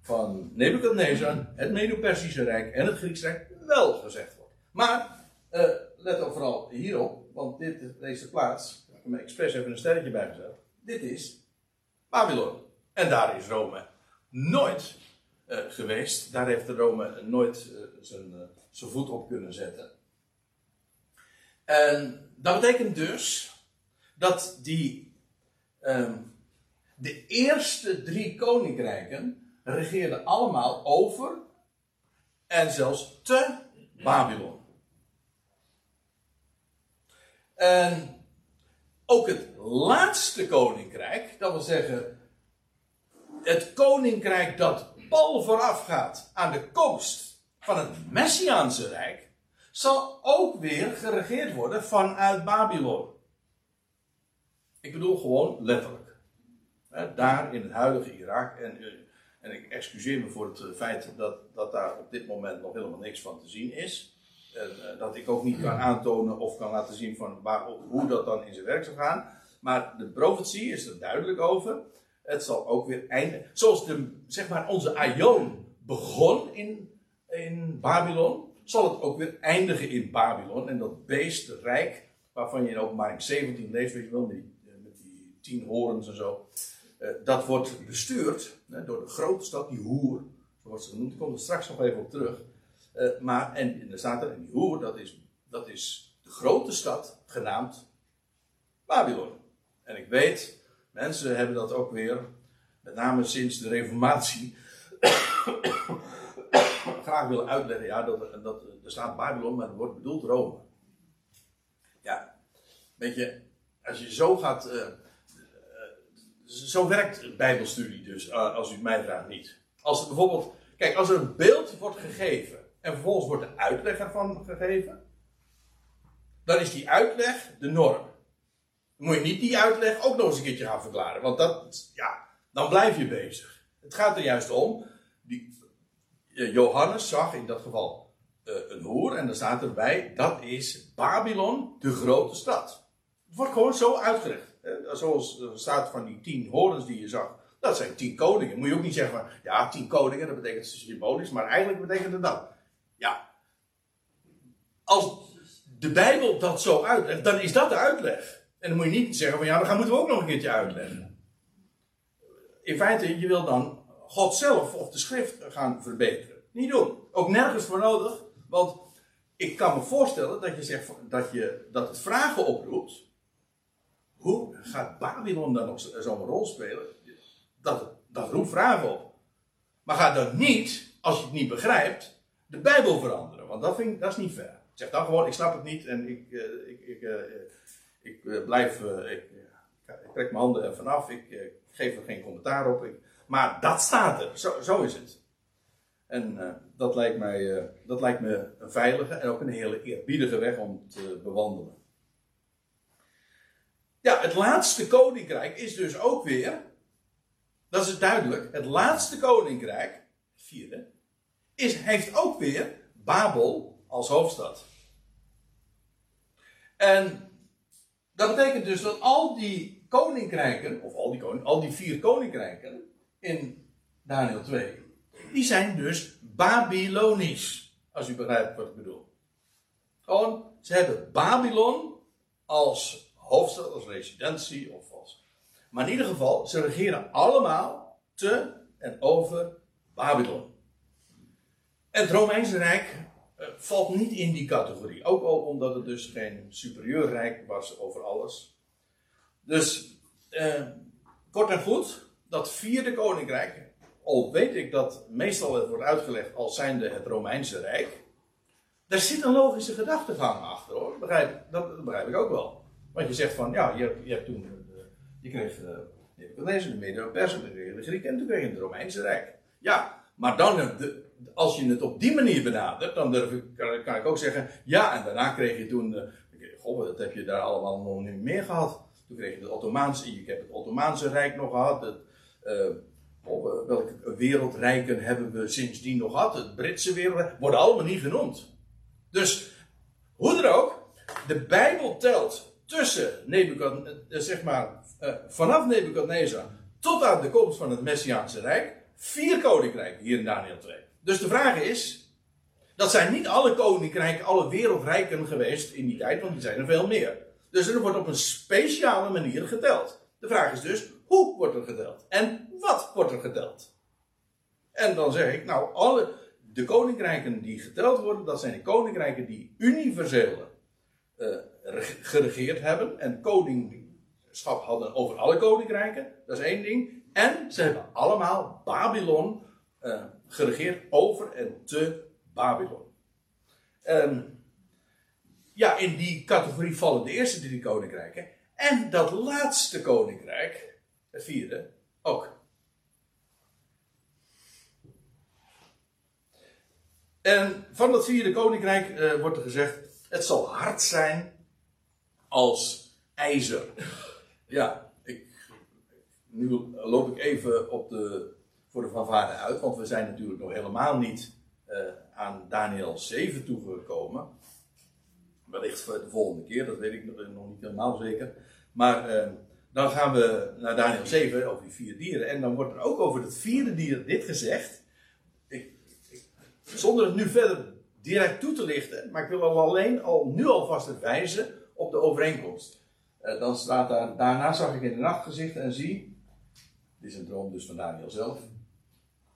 van Nebuchadnezzar, het Medo-Persische Rijk en het Griekse Rijk wel gezegd wordt. Maar uh, let ook vooral hierop, want dit, deze plaats, ik heb me expres even een sterretje bijgezet. Dit is Babylon. En daar is Rome nooit geweest. Daar heeft Rome nooit zijn, zijn voet op kunnen zetten. En dat betekent dus dat die, um, de eerste drie koninkrijken regeerden allemaal over en zelfs te Babylon. En ook het laatste koninkrijk, dat wil zeggen het koninkrijk dat pal voorafgaat aan de komst van het Messiaanse Rijk, zal ook weer geregeerd worden vanuit Babylon. Ik bedoel gewoon letterlijk. Daar in het huidige Irak. En, eh, en ik excuseer me voor het eh, feit dat, dat daar op dit moment nog helemaal niks van te zien is. En eh, dat ik ook niet kan aantonen of kan laten zien van waar, hoe dat dan in zijn werk zal gaan. Maar de profetie is er duidelijk over. Het zal ook weer eindigen. Zoals de, zeg maar onze Aion begon in, in Babylon, zal het ook weer eindigen in Babylon. En dat beest, het rijk, waarvan je in openbaring 17 leest, weet je wel, met die, met die tien horens en zo. Uh, dat wordt bestuurd door de grote stad, die hoer, zo wordt ze genoemd. Ik kom er straks nog even op terug. Uh, maar, en er staat en die hoer, dat is, dat is de grote stad, genaamd Babylon. En ik weet, mensen hebben dat ook weer, met name sinds de Reformatie, graag willen uitleggen. Ja, dat, dat, er staat Babylon, maar er wordt bedoeld Rome. Ja, weet je, als je zo gaat. Uh, uh, zo werkt Bijbelstudie dus, uh, als u het mij vraagt niet. Als er bijvoorbeeld. Kijk, als er een beeld wordt gegeven. en vervolgens wordt de uitleg ervan gegeven. dan is die uitleg de norm. Dan moet je niet die uitleg ook nog eens een keertje gaan verklaren. Want dat, ja, dan blijf je bezig. Het gaat er juist om. Die, Johannes zag in dat geval uh, een hoer. En dan staat erbij: dat is Babylon, de grote stad. Het wordt gewoon zo uitgelegd. Hè? Zoals er staat van die tien horens die je zag. Dat zijn tien koningen. Moet je ook niet zeggen van ja, tien koningen, dat betekent symbolisch. Maar eigenlijk betekent het dat. Ja. Als de Bijbel dat zo uitlegt, dan is dat de uitleg. En dan moet je niet zeggen van ja, dan moeten we ook nog een keertje uitleggen. In feite, je wil dan God zelf of de schrift gaan verbeteren. Niet doen. Ook nergens voor nodig. Want ik kan me voorstellen dat je zegt dat, je, dat het vragen oproept. Hoe gaat Babylon dan nog zo'n rol spelen? Dat, dat roept vragen op. Maar ga dan niet, als je het niet begrijpt, de Bijbel veranderen. Want dat, vind dat is niet fair. Zeg dan gewoon, ik snap het niet en ik, uh, ik, ik, uh, ik uh, blijf, ik, trek mijn handen er vanaf, ik geef er geen commentaar op. maar dat staat er, zo, zo is het. En uh, dat, lijkt mij, uh, dat lijkt me een veilige en ook een hele eerbiedige weg om te bewandelen. Ja, het laatste koninkrijk is dus ook weer, dat is duidelijk, het laatste koninkrijk, vierde, is, heeft ook weer Babel als hoofdstad. En dat betekent dus dat al die koninkrijken, of al die, al die vier koninkrijken in Daniel 2, die zijn dus Babylonisch. Als u begrijpt wat ik bedoel. Gewoon, ze hebben Babylon als hoofdstad, als residentie of als. Maar in ieder geval, ze regeren allemaal te en over Babylon. Het Romeinse Rijk uh, valt niet in die categorie. Ook al omdat het dus geen superieur rijk was over alles. Dus, uh, kort en goed, dat vierde koninkrijk, al weet ik dat meestal wordt uitgelegd als zijnde het Romeinse Rijk. Daar zit een logische gedachtegang achter hoor. Begrijp, dat, begrijp ik ook wel. Want je zegt van, ja, je je hebt toen, uh, je kreeg uh, Nebuchadnezzar, de Medo-Persen, de Grieken en toen kreeg je het Romeinse Rijk. Ja, maar dan, de, als je het op die manier benadert, dan durf ik, kan, ik ook zeggen, ja, en daarna kreeg je toen, goh, dat heb je daar allemaal nog niet meer gehad. Toen kreeg je het Ottomaanse, je hebt het Ottomaanse Rijk nog gehad, welke wereldrijken hebben we sindsdien nog gehad? Het Britse wereldrijk worden allemaal niet genoemd. Dus, hoe er ook, de Bijbel telt tussen Nebukadnezar, zeg maar, uh, vanaf Nebukadnezar tot aan de komst van het Messiaanse Rijk, vier koninkrijken hier in Daniel 2. Dus de vraag is, dat zijn niet alle koninkrijken, alle wereldrijken geweest in die tijd, want die zijn er veel meer. Dus er wordt op een speciale manier geteld. De vraag is dus, hoe wordt er geteld? En wat wordt er geteld? En dan zeg ik, nou, alle de koninkrijken die geteld worden, dat zijn de koninkrijken die universeel uh, geregeerd hebben. En koning heerschap hadden over alle koninkrijken. Dat is één ding. En ze hebben allemaal Babylon eh, geregeerd over en te Babylon. Ja, in die categorie vallen de eerste drie koninkrijken. En dat laatste koninkrijk, het vierde, ook. En van dat vierde koninkrijk eh, wordt er gezegd: het zal hard zijn als ijzer. Ja, ik, nu loop ik even op de, voor de fanfare uit, want we zijn natuurlijk nog helemaal niet eh, aan Daniel 7 toegekomen. Wellicht de volgende keer, dat weet ik nog niet helemaal zeker. Maar eh, dan gaan we naar Daniel 7 over die vier dieren. En dan wordt er ook over het vierde dier dit gezegd. Ik, zonder het nu verder direct toe te lichten, maar ik wil al alleen al nu alvast wijzen op de overeenkomst. Uh, dan staat daar, daarna zag ik in de nachtgezicht en zie, dit is een droom dus van Daniel zelf,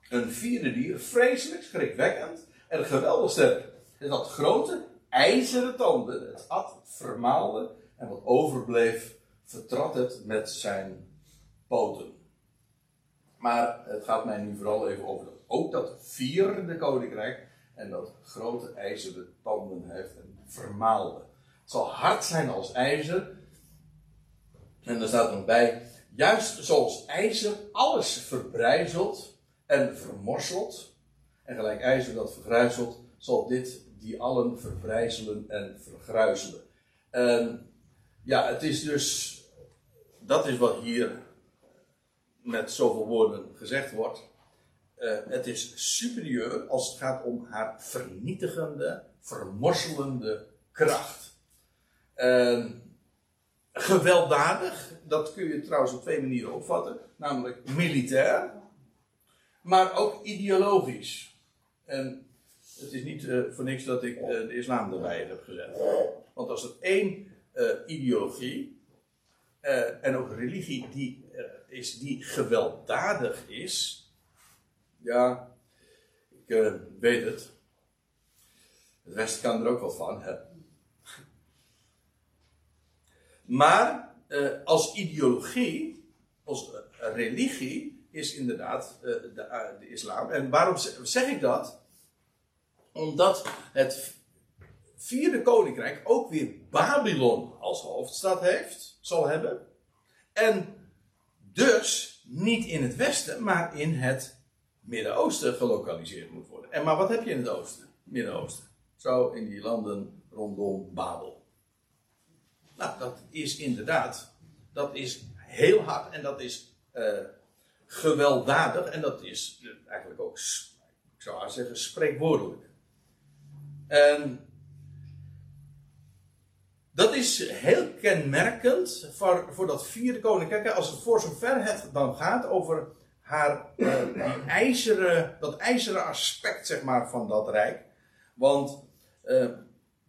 een vierde dier, vreselijk, schrikwekkend en geweldig sterk. Het had grote, ijzeren tanden, het at, vermaalde en wat overbleef, vertrad het met zijn poten. Maar het gaat mij nu vooral even over dat, ook dat vierde koninkrijk en dat grote ijzeren tanden heeft en vermaalde. Het zal hard zijn als ijzer. En er staat nog bij, juist zoals ijzer alles verbrijzelt en vermorselt. En gelijk ijzer dat vergruizelt, zal dit die allen verbrijzelen en vergruizelen. En ja, het is dus, dat is wat hier met zoveel woorden gezegd wordt. Uh, het is superieur als het gaat om haar vernietigende, vermorselende kracht. Uh, gewelddadig, dat kun je trouwens op twee manieren opvatten. Namelijk militair, maar ook ideologisch. En het is niet uh, voor niks dat ik uh, de islam erbij heb gezet. Want als er één ideologie en ook religie die, is die gewelddadig is, ja, ik weet het. Het Westen kan er ook wat van. Hè? Maar als ideologie, als religie, is inderdaad de, de islam. En waarom zeg ik dat? Omdat het vierde koninkrijk ook weer Babylon als hoofdstad heeft, zal hebben. En dus niet in het westen, maar in het Midden-Oosten gelokaliseerd moet worden. En maar wat heb je in het oosten? Midden-Oosten. Zo in die landen rondom Babel. Nou, dat is inderdaad, dat is heel hard en dat is uh, gewelddadig en dat is eigenlijk ook, ik zou haar zeggen, spreekwoordelijk. En dat is heel kenmerkend voor, voor dat vierde koninkrijk. Als het voor zover het dan gaat over haar, die ijzeren, dat ijzeren aspect zeg maar, van dat rijk. Want uh,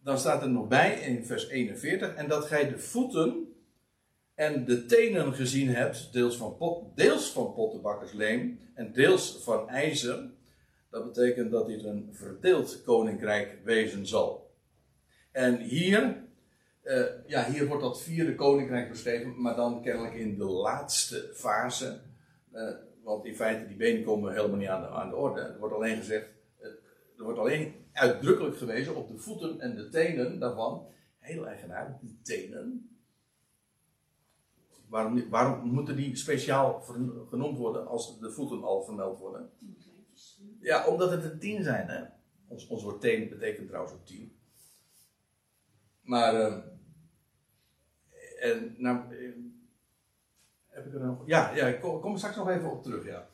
dan staat er nog bij in vers 41. En dat gij de voeten en de tenen gezien hebt, deels van, deels van pottenbakkersleem en deels van ijzer. Dat betekent dat dit een verdeeld koninkrijk wezen zal. En hier, uh, ja, hier wordt dat vierde koninkrijk beschreven, maar dan kennelijk in de laatste fase. Uh, want in feite, die benen komen helemaal niet aan de, aan de orde. Er wordt alleen gezegd, uh, er wordt alleen uitdrukkelijk gewezen op de voeten en de tenen daarvan. Heel eigenaardig, die tenen. Waarom, waarom moeten die speciaal genoemd worden als de voeten al vermeld worden? Ja, omdat het een tien zijn, hè. Ons, ons woord teen betekent trouwens ook tien. Maar, uh, en, nou, uh, heb ik er nog... Ja, ja ik kom, kom, straks nog even op terug, ja.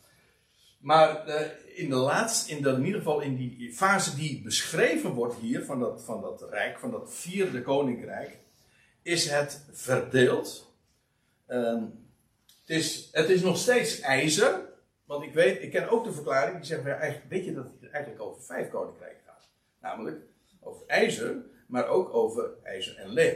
Maar uh, in de laatste, in, in ieder geval in die fase die beschreven wordt hier, van dat, van dat rijk, van dat vierde koninkrijk, is het verdeeld. Ehm, het, is, het is nog steeds ijzer, want ik weet, ik ken ook de verklaring die zegt, ja, eigenlijk, weet je dat het eigenlijk over vijf koninkrijken gaat. Namelijk over ijzer, maar ook over ijzer en leem.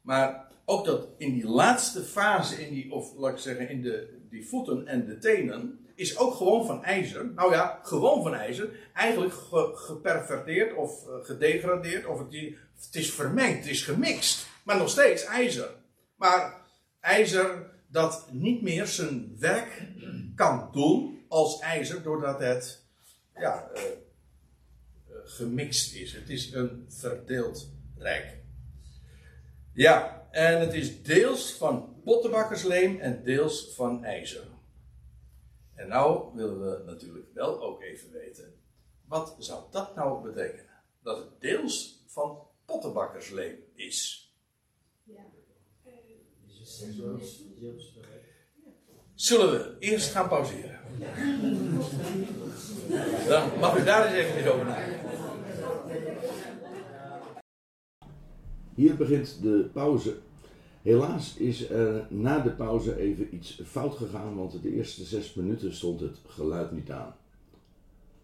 Maar ook dat in die laatste fase, in die, of laat ik zeggen, in de, die voeten en de tenen, is ook gewoon van ijzer. Nou ja, gewoon van ijzer. Eigenlijk ge, geperverteerd of uh, gedegradeerd. Of het, het is vermengd, het is gemixt. Maar nog steeds ijzer. Maar ijzer dat niet meer zijn werk kan doen als ijzer, doordat het ja, uh, gemixt is. Het is een verdeeld rijk. Ja, en het is deels van pottenbakkersleem en deels van ijzer. En nou willen we natuurlijk wel ook even weten, wat zou dat nou betekenen? Dat het deels van pottenbakkersleem is. Ja. Zullen we eerst gaan pauzeren? Dan mag u daar eens even over nadenken. Hier begint de pauze. Helaas is er na de pauze even iets fout gegaan, want de eerste zes minuten stond het geluid niet aan.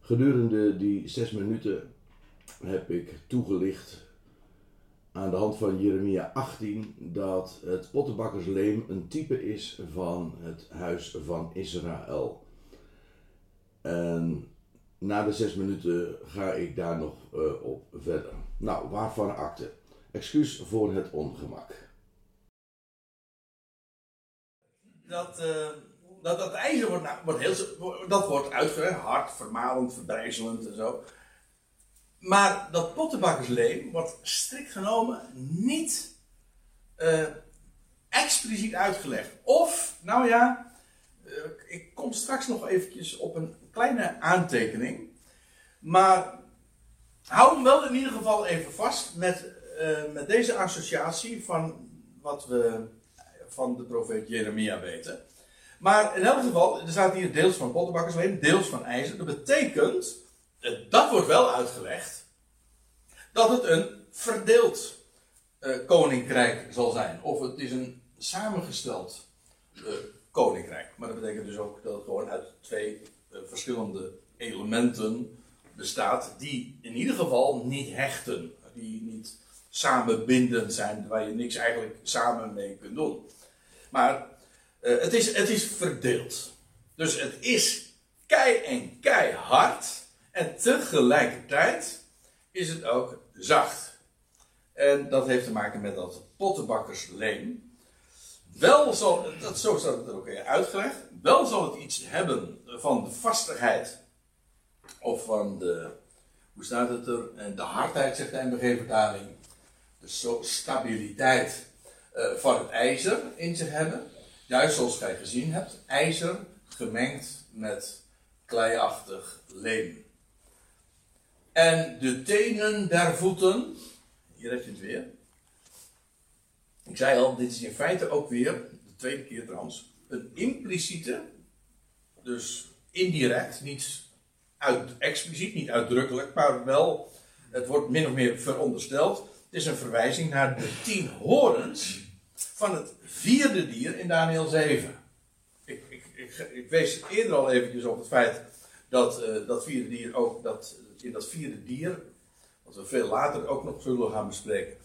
Gedurende die zes minuten heb ik toegelicht aan de hand van Jeremia 18 dat het pottenbakkersleem een type is van het huis van Israël. En na de zes minuten ga ik daar nog uh, op verder. Nou, waarvan akte? Excuus voor het ongemak. Dat, uh, dat, dat ijzer wordt, nou, wordt heel, dat wordt uitgelegd, hard, vermalend, verbrijzelend en zo. Maar dat pottenbakkersleem wordt strikt genomen niet uh, expliciet uitgelegd. Of, nou ja, uh, ik kom straks nog eventjes op een kleine aantekening. Maar hou hem wel in ieder geval even vast met, met deze associatie van wat we van de profeet Jeremia weten. Maar in elk geval, er staat hier deels van pottenbakkersleem, deels van ijzer. Dat betekent dat wordt wel uitgelegd, dat het een verdeeld uh, koninkrijk zal zijn. Of het is een samengesteld uh, koninkrijk. Maar dat betekent dus ook dat het gewoon uit twee verschillende elementen bestaat, die in ieder geval niet hechten, die niet samenbindend zijn, waar je niks eigenlijk samen mee kunt doen. Maar het, is, het is verdeeld. Dus het is kei en keihard. En tegelijkertijd is het ook zacht. En dat heeft te maken met dat pottenbakkersleem. Wel zal, dat, zo staat het er ook uitgelegd, wel zal het iets hebben van de vastigheid of van de, hoe staat het er, de hardheid zegt de MBG-vertaling, de stabiliteit uh, van het ijzer in zich hebben. Juist zoals gij gezien hebt, ijzer gemengd met kleiachtig leem. En de tenen der voeten, hier heb je het weer. Ik zei al, dit is in feite ook weer, de tweede keer trouwens, een impliciete, dus indirect, niet uit, expliciet, niet uitdrukkelijk, maar wel, het wordt min of meer verondersteld. Het is een verwijzing naar de tien horens van het vierde dier in Daniel 7. Ik, ik, ik, ik wees eerder al eventjes op het feit dat uh, dat vierde dier ook, dat in dat vierde dier, wat we veel later ook nog zullen gaan bespreken.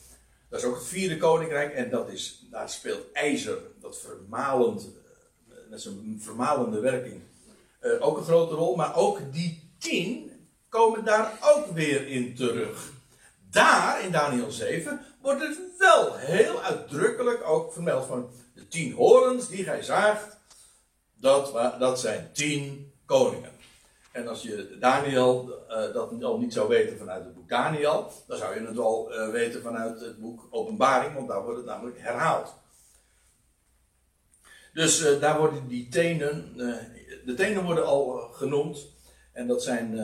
Dat is ook het vierde koninkrijk en dat is, daar speelt ijzer, dat vermalend, met zijn vermalende werking, uh, ook een grote rol. Maar ook die tien komen daar ook weer in terug. Daar, in Daniel 7, wordt het wel heel uitdrukkelijk ook vermeld van de tien horens die gij zaagt. Dat, dat zijn tien koningen. En als je Daniel uh, dat al niet zou weten vanuit het boek Daniel, dan zou je het wel uh, weten vanuit het boek Openbaring, want daar wordt het namelijk herhaald. Dus uh, daar worden die tenen, de tenen worden al genoemd. En dat zijn,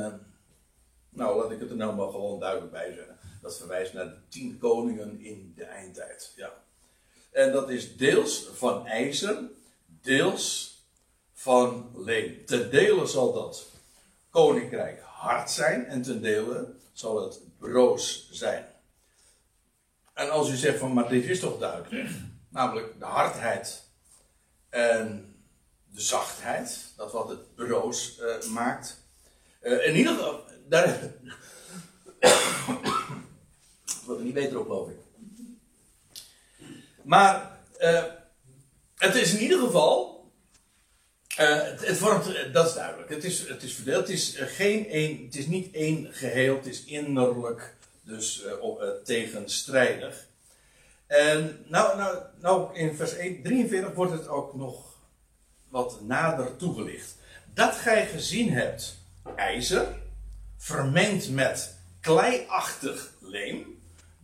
nou laat ik het er nou maar gewoon duidelijk bij zeggen. Dat verwijst naar de tien koningen in de eindtijd. Ja. En dat is deels van ijzer, deels van leem. Ten dele zal dat koninkrijk hard zijn en ten dele zal het broos zijn. En als u zegt van, maar dit is toch duidelijk, namelijk de hardheid en de zachtheid, dat wat het broos uh, maakt. Uh, in ieder geval, daar wordt niet beter op, geloof ik. Maar uh, het is in ieder geval uh, het, vormt, dat is duidelijk. Het is, het is verdeeld. Het is, geen een, het is niet één geheel. Het is innerlijk dus tegenstrijdig. En nou, nou, nou in vers 1, 43 wordt het ook nog wat nader toegelicht. Dat gij gezien hebt ijzer, vermengd met kleiachtig leem,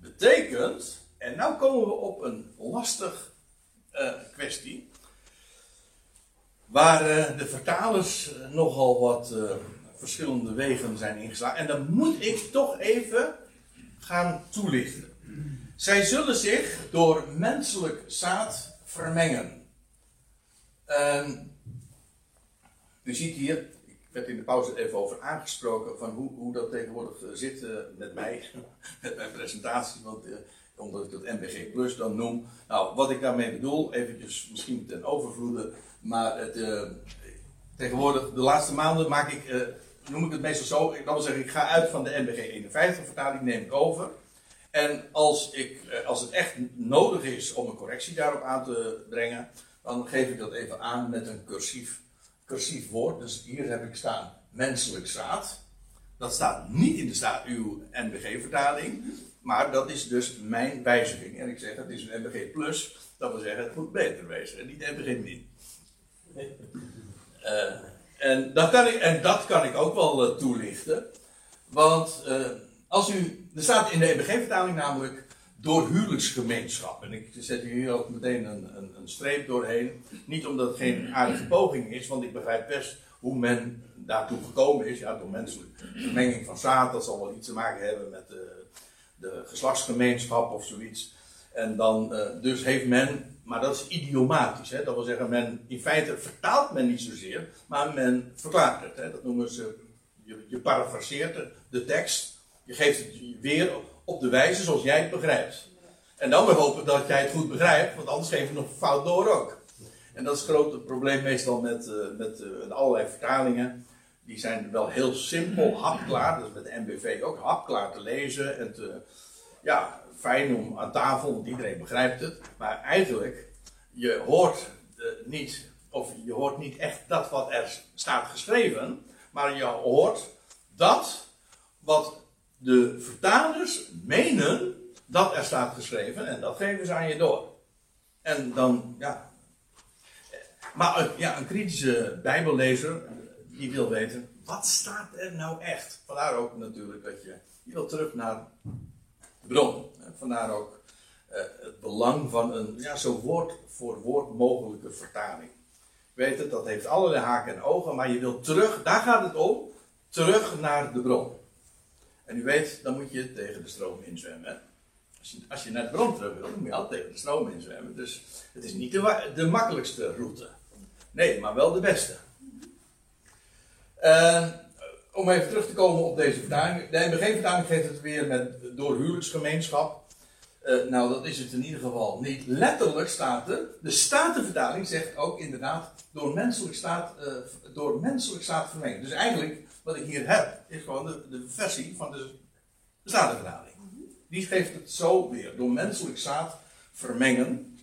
betekent, en nou komen we op een lastig eh, kwestie, waar eh, de vertalers eh, nogal wat verschillende wegen zijn ingeslagen. En dan moet ik toch even gaan toelichten. Zij zullen zich door menselijk zaad vermengen. Ehm, u ziet hier, werd in de pauze even over aangesproken van hoe, hoe dat tegenwoordig eh, zit eh, met mij, met mijn presentatie, want, eh, omdat ik dat MBG Plus dan noem. Nou, wat ik daarmee bedoel, eventjes misschien ten overvloede, maar het, tegenwoordig, de laatste maanden maak ik, noem ik het meestal zo, ik wil zeggen, ik ga uit van de MBG 51 vertaling, neem ik over. En als, ik, als het echt nodig is om een correctie daarop aan te brengen, dan geef ik dat even aan met een cursief, cursief woord. Dus hier heb ik staan menselijk zaad. Dat staat niet in de staat uw NBG-vertaling, maar dat is dus mijn wijziging. En ik zeg het is een NBG plus, dat wil zeggen het moet beter wezen en niet NBG min. Eh, en, dat kan ik, en dat kan ik ook wel eh, toelichten. Want eh, als u, er staat in de NBG-vertaling namelijk door huwelijksgemeenschap. En ik zet hier ook meteen een, een, een streep doorheen. Niet omdat het geen aardige poging is, want ik begrijp best hoe men daartoe gekomen is. Ja, door menselijke vermenging van zaad. Dat zal wel iets te maken hebben met de, de geslachtsgemeenschap of zoiets. En dan, eh, dus heeft men, maar dat is idiomatisch. Hè? Dat wil zeggen, men, in feite vertaalt men niet zozeer, maar men verklaart het. Hè? Dat noemen ze, je, je parafraseert de tekst. Je geeft het weer op de wijze zoals jij het begrijpt. En dan weer hopen dat jij het goed begrijpt, want anders geef je nog fout door ook. En dat is het grote probleem meestal met, eh, met eh, allerlei vertalingen. Die zijn wel heel simpel, hapklaar. Dat is met de MBV ook hapklaar te lezen. En te, ja, fijn om aan tafel, want iedereen begrijpt het. Maar eigenlijk, je hoort eh, niet, of je hoort niet echt dat wat er staat geschreven. Maar je hoort dat wat de vertalers menen dat er staat geschreven. En dat geven ze aan je door. En dan, ja. Maar eh, ja, een kritische bijbellezer, die wil weten, wat staat er nou echt? Vandaar ook natuurlijk dat je, je wil terug naar de bron. Vandaar ook eh, het belang van een ja, zo woord voor woord mogelijke vertaling. Weet het, dat heeft allerlei haken en ogen, maar je wilt terug, daar gaat het om, terug naar de bron. En u weet, dan moet je tegen de stroom inzwemmen. Als je, als je naar de bron terug wil, dan moet je altijd tegen de stroom inzwemmen. Dus het is niet de, de makkelijkste route. Nee, maar wel de beste. Eh, om even terug te komen op deze vertaling. De NBG-vertaling geeft het weer met door huwelijksgemeenschap. Eh, nou, dat is het in ieder geval niet. Letterlijk staat er, de Statenvertaling zegt ook inderdaad door menselijk staat, eh, door menselijk staat vermengd. Dus eigenlijk, wat ik hier heb, is gewoon de, de versie van de Statenvertaling. Die geeft het zo weer, door menselijk zaad vermengen.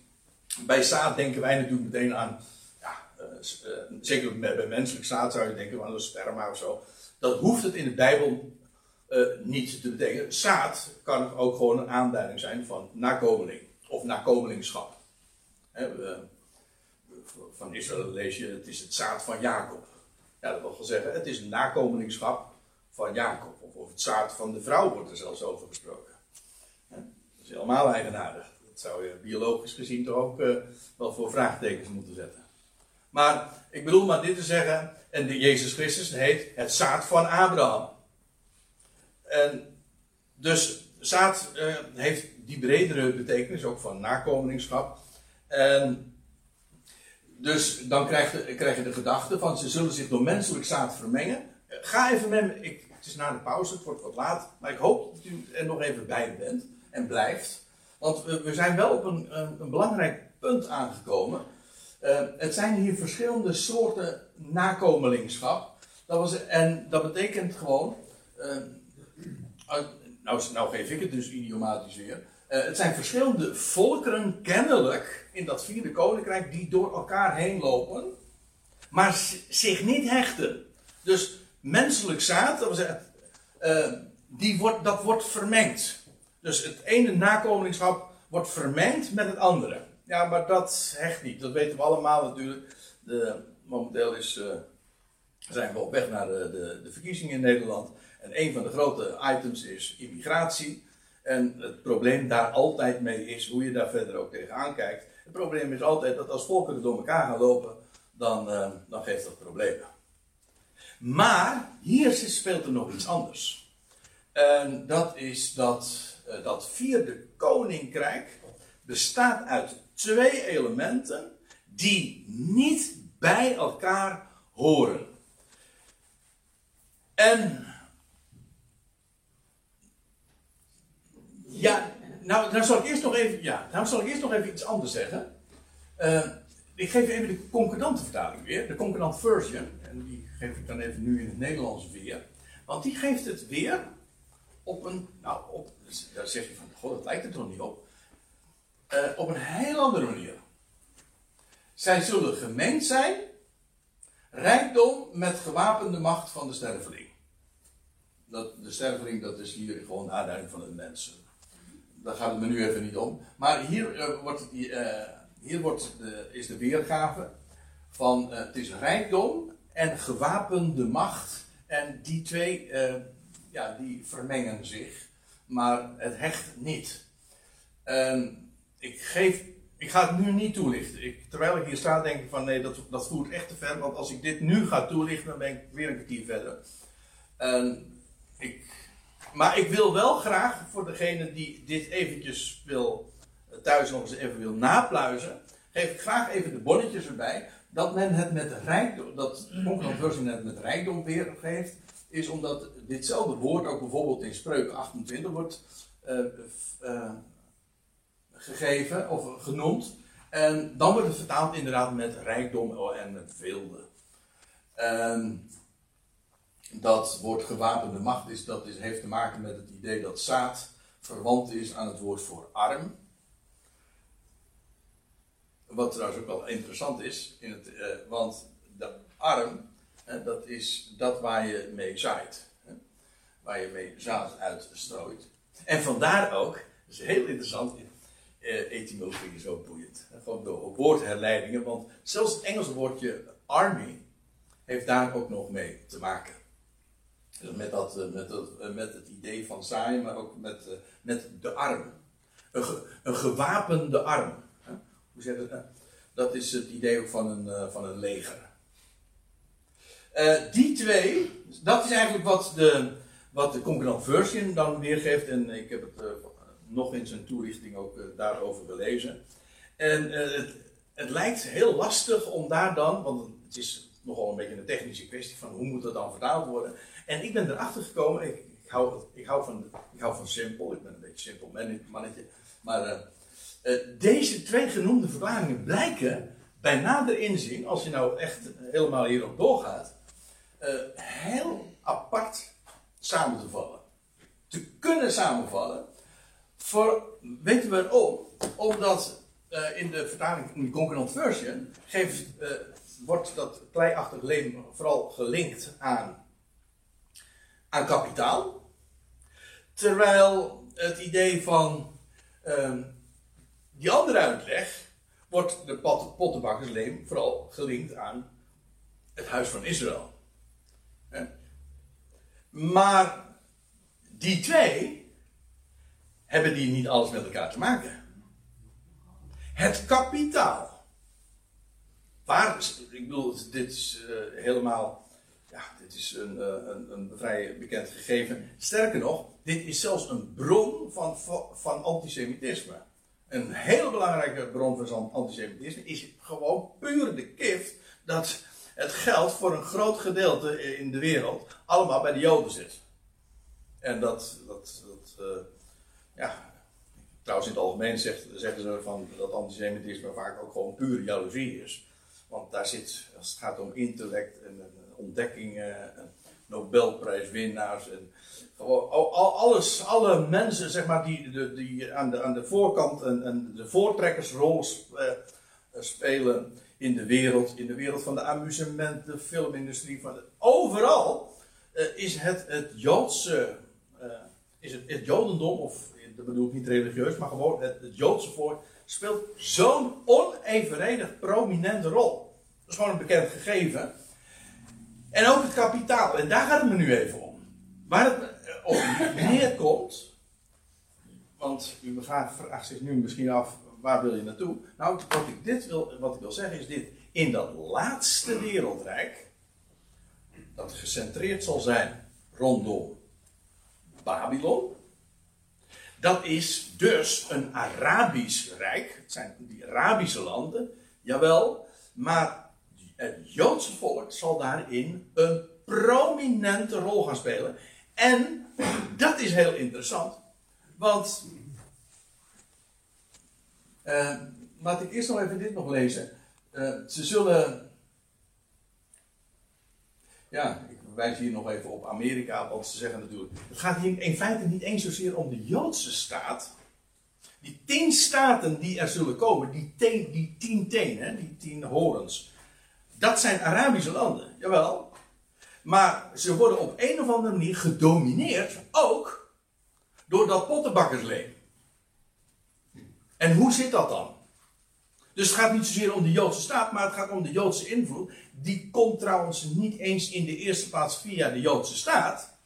Bij zaad denken wij natuurlijk meteen aan, ja, eh, eh, zeker bij, bij menselijk zaad zou je denken aan een sperma of zo. Dat hoeft het in de Bijbel eh, niet te betekenen. Zaad kan ook gewoon een aanduiding zijn van nakomeling of nakomelingschap. Van Israël lees je, het is het zaad van Jacob. Ja, dat wil wel zeggen, het is een nakomelingschap van Jacob. Of, of het zaad van de vrouw wordt er zelfs over gesproken. Dat is helemaal eigenaardig. Dat zou je biologisch gezien toch ook eh, wel voor vraagtekens moeten zetten. Maar ik bedoel maar dit te zeggen, en de Jezus Christus heet het zaad van Abraham. En dus zaad eh, heeft die bredere betekenis, ook van nakomelingschap. En dus dan krijg je, krijg je de gedachte van ze zullen zich door menselijk zaad vermengen. Ga even met me, ik, het is na de pauze, het wordt wat laat, maar ik hoop dat u er nog even bij bent en blijft. Want we, zijn wel op een, een, belangrijk punt aangekomen. Eh, het zijn hier verschillende soorten nakomelingschap. Dat was, en dat betekent gewoon. uit- nou, nou geef ik het dus idiomatisch weer. Eh, het zijn verschillende volkeren, kennelijk, in dat vierde koninkrijk, die door elkaar heen lopen, maar zich niet hechten. Dus menselijk zaad, dat, eh, die wordt, dat wordt vermengd. Dus het ene nakomelingschap wordt vermengd met het andere. Ja, maar dat hecht niet. Dat weten we allemaal natuurlijk. De, momenteel is, eh, zijn we op weg naar de, de, de verkiezingen in Nederland. En een van de grote items is immigratie. En het probleem daar altijd mee is hoe je daar verder ook tegenaan kijkt. Het probleem is altijd dat als volkeren door elkaar gaan lopen, dan, eh, dan geeft dat problemen. Maar hier speelt er nog iets anders. En dat is dat eh, dat vierde koninkrijk bestaat uit twee elementen die niet bij elkaar horen. En ja, nou, dan zal ik eerst nog even, ja, nou zal ik eerst nog even iets anders zeggen. Uh, ik geef even de concordante vertaling weer, de concordant version. En die geef ik dan even nu in het Nederlands weer. Want die geeft het weer op een, nou, op, daar zeg je van, god, dat lijkt er toch niet op. Uh, op een heel andere manier. Zij zullen gemengd zijn, rijkdom met gewapende macht van de sterveling. Dat, de sterveling, dat is hier gewoon aanduiding van de mensen. Daar gaat het me nu even niet om. Maar hier, uh, wordt, uh, hier wordt de, is de weergave van het is rijkdom en gewapende macht. En die twee ja, die vermengen zich, maar het hecht niet. Ehm, ik, geef, ik ga het nu niet toelichten. Ik, terwijl ik hier sta, denk ik van nee, dat, dat voert echt te ver. Want als ik dit nu ga toelichten, dan ben ik weer een kwartier verder. Ehm, ik, maar ik wil wel graag, voor degene die dit eventjes wil, thuis nog eens even wil napluizen, geef ik graag even de bonnetjes erbij. Dat men het met rijkdom, dat Version het met rijkdom weergeeft is omdat ditzelfde woord ook bijvoorbeeld in Spreuken 28 wordt uh, uh, gegeven of genoemd. En dan wordt het vertaald inderdaad met rijkdom en met veelde. En dat woord gewapende macht is, dat heeft te maken met het idee dat zaad verwant is aan het woord voor arm. Wat trouwens ook wel interessant is, in het, uh, want de arm dat is dat waar je mee zaait. Waar je mee zaad uitstrooit. En vandaar ook, dat is heel interessant, eh, etymologie is ook boeiend. Gewoon door woordherleidingen, want zelfs het Engelse woordje army heeft daar ook nog mee te maken. Dus met, dat, eh, met, dat, eh, met het idee van zaaien, maar ook met, met de arm. Een, een gewapende arm. Hoe zeg je dat? Dat is het idee ook van een, van een leger. Die twee, dat is eigenlijk wat de, wat de version dan weergeeft. En ik heb het nog in zijn toelichting ook daarover gelezen. En het, het lijkt heel lastig om daar dan, want het is nogal een beetje een technische kwestie van hoe moet dat dan vertaald worden. En ik ben erachter gekomen, ik, ik, hou, ik, hou, van, ik hou van simpel, ik ben een beetje simpel mannetje. Maar deze twee genoemde verklaringen blijken bij nader inzien, als je nou echt helemaal hierop doorgaat, uh, heel apart samen te vallen. Te kunnen samenvallen. Voor, weten we waarom? Omdat uh, in de vertaling, in de Concordant Version, geeft, wordt dat kleiachtig leem vooral gelinkt aan, aan kapitaal. Terwijl het idee van ehm, die andere uitleg wordt de pottenbakkersleem vooral gelinkt aan het huis van Israël. Maar die twee hebben die niet alles met elkaar te maken. Het kapitaal. Waar, ik bedoel, dit is uh, helemaal, ja, dit is een, uh, een, een, vrij bekend gegeven. Sterker nog, dit is zelfs een bron van, van antisemitisme. Een heel belangrijke bron van antisemitisme is gewoon puur de gift dat het geld voor een groot gedeelte in de wereld allemaal bij de Joden zit. En dat, dat, dat uh, ja, trouwens in het algemeen zegt, zeggen ze van dat antisemitisme vaak ook gewoon pure jaloezie is. Want daar zit, als het gaat om intellect en, en ontdekkingen, en Nobelprijswinnaars en gewoon al, alles, alle mensen zeg maar, die, die aan, de, aan de voorkant en, de voortrekkersrol uh, spelen in de wereld, in de wereld van de amusement, de filmindustrie, van overal uh, is het, het Joodse, uh, is het, het Jodendom, of dat bedoel ik niet religieus, maar gewoon het, het Joodse volk speelt zo'n onevenredig prominente rol. Dat is gewoon een bekend gegeven. En ook het kapitaal, en daar gaat het me nu even om. Waar het eh, op neerkomt, want u vraagt zich nu misschien af, waar wil je naartoe? Nou, wat ik, dit wil, wat ik wil zeggen is dit. In dat laatste wereldrijk, dat gecentreerd zal zijn rondom Babylon. Dat is dus een Arabisch rijk. Het zijn die Arabische landen, jawel. Maar het Joodse volk zal daarin een prominente rol gaan spelen. En dat is heel interessant. Want. Uh, laat ik eerst nog even dit nog lezen. Uh, ze zullen. Ja, wijs hier nog even op Amerika, want ze zeggen natuurlijk. Het gaat hier in feite niet eens zozeer om de Joodse staat. Die tien staten die er zullen komen, die, teen, die tien tenen, die tien horens. Dat zijn Arabische landen, jawel. Maar ze worden op een of andere manier gedomineerd ook door dat pottenbakkersleven. En hoe zit dat dan? Dus het gaat niet zozeer om de Joodse staat, maar het gaat om de Joodse invloed. Die komt trouwens niet eens in de eerste plaats via de Joodse staat.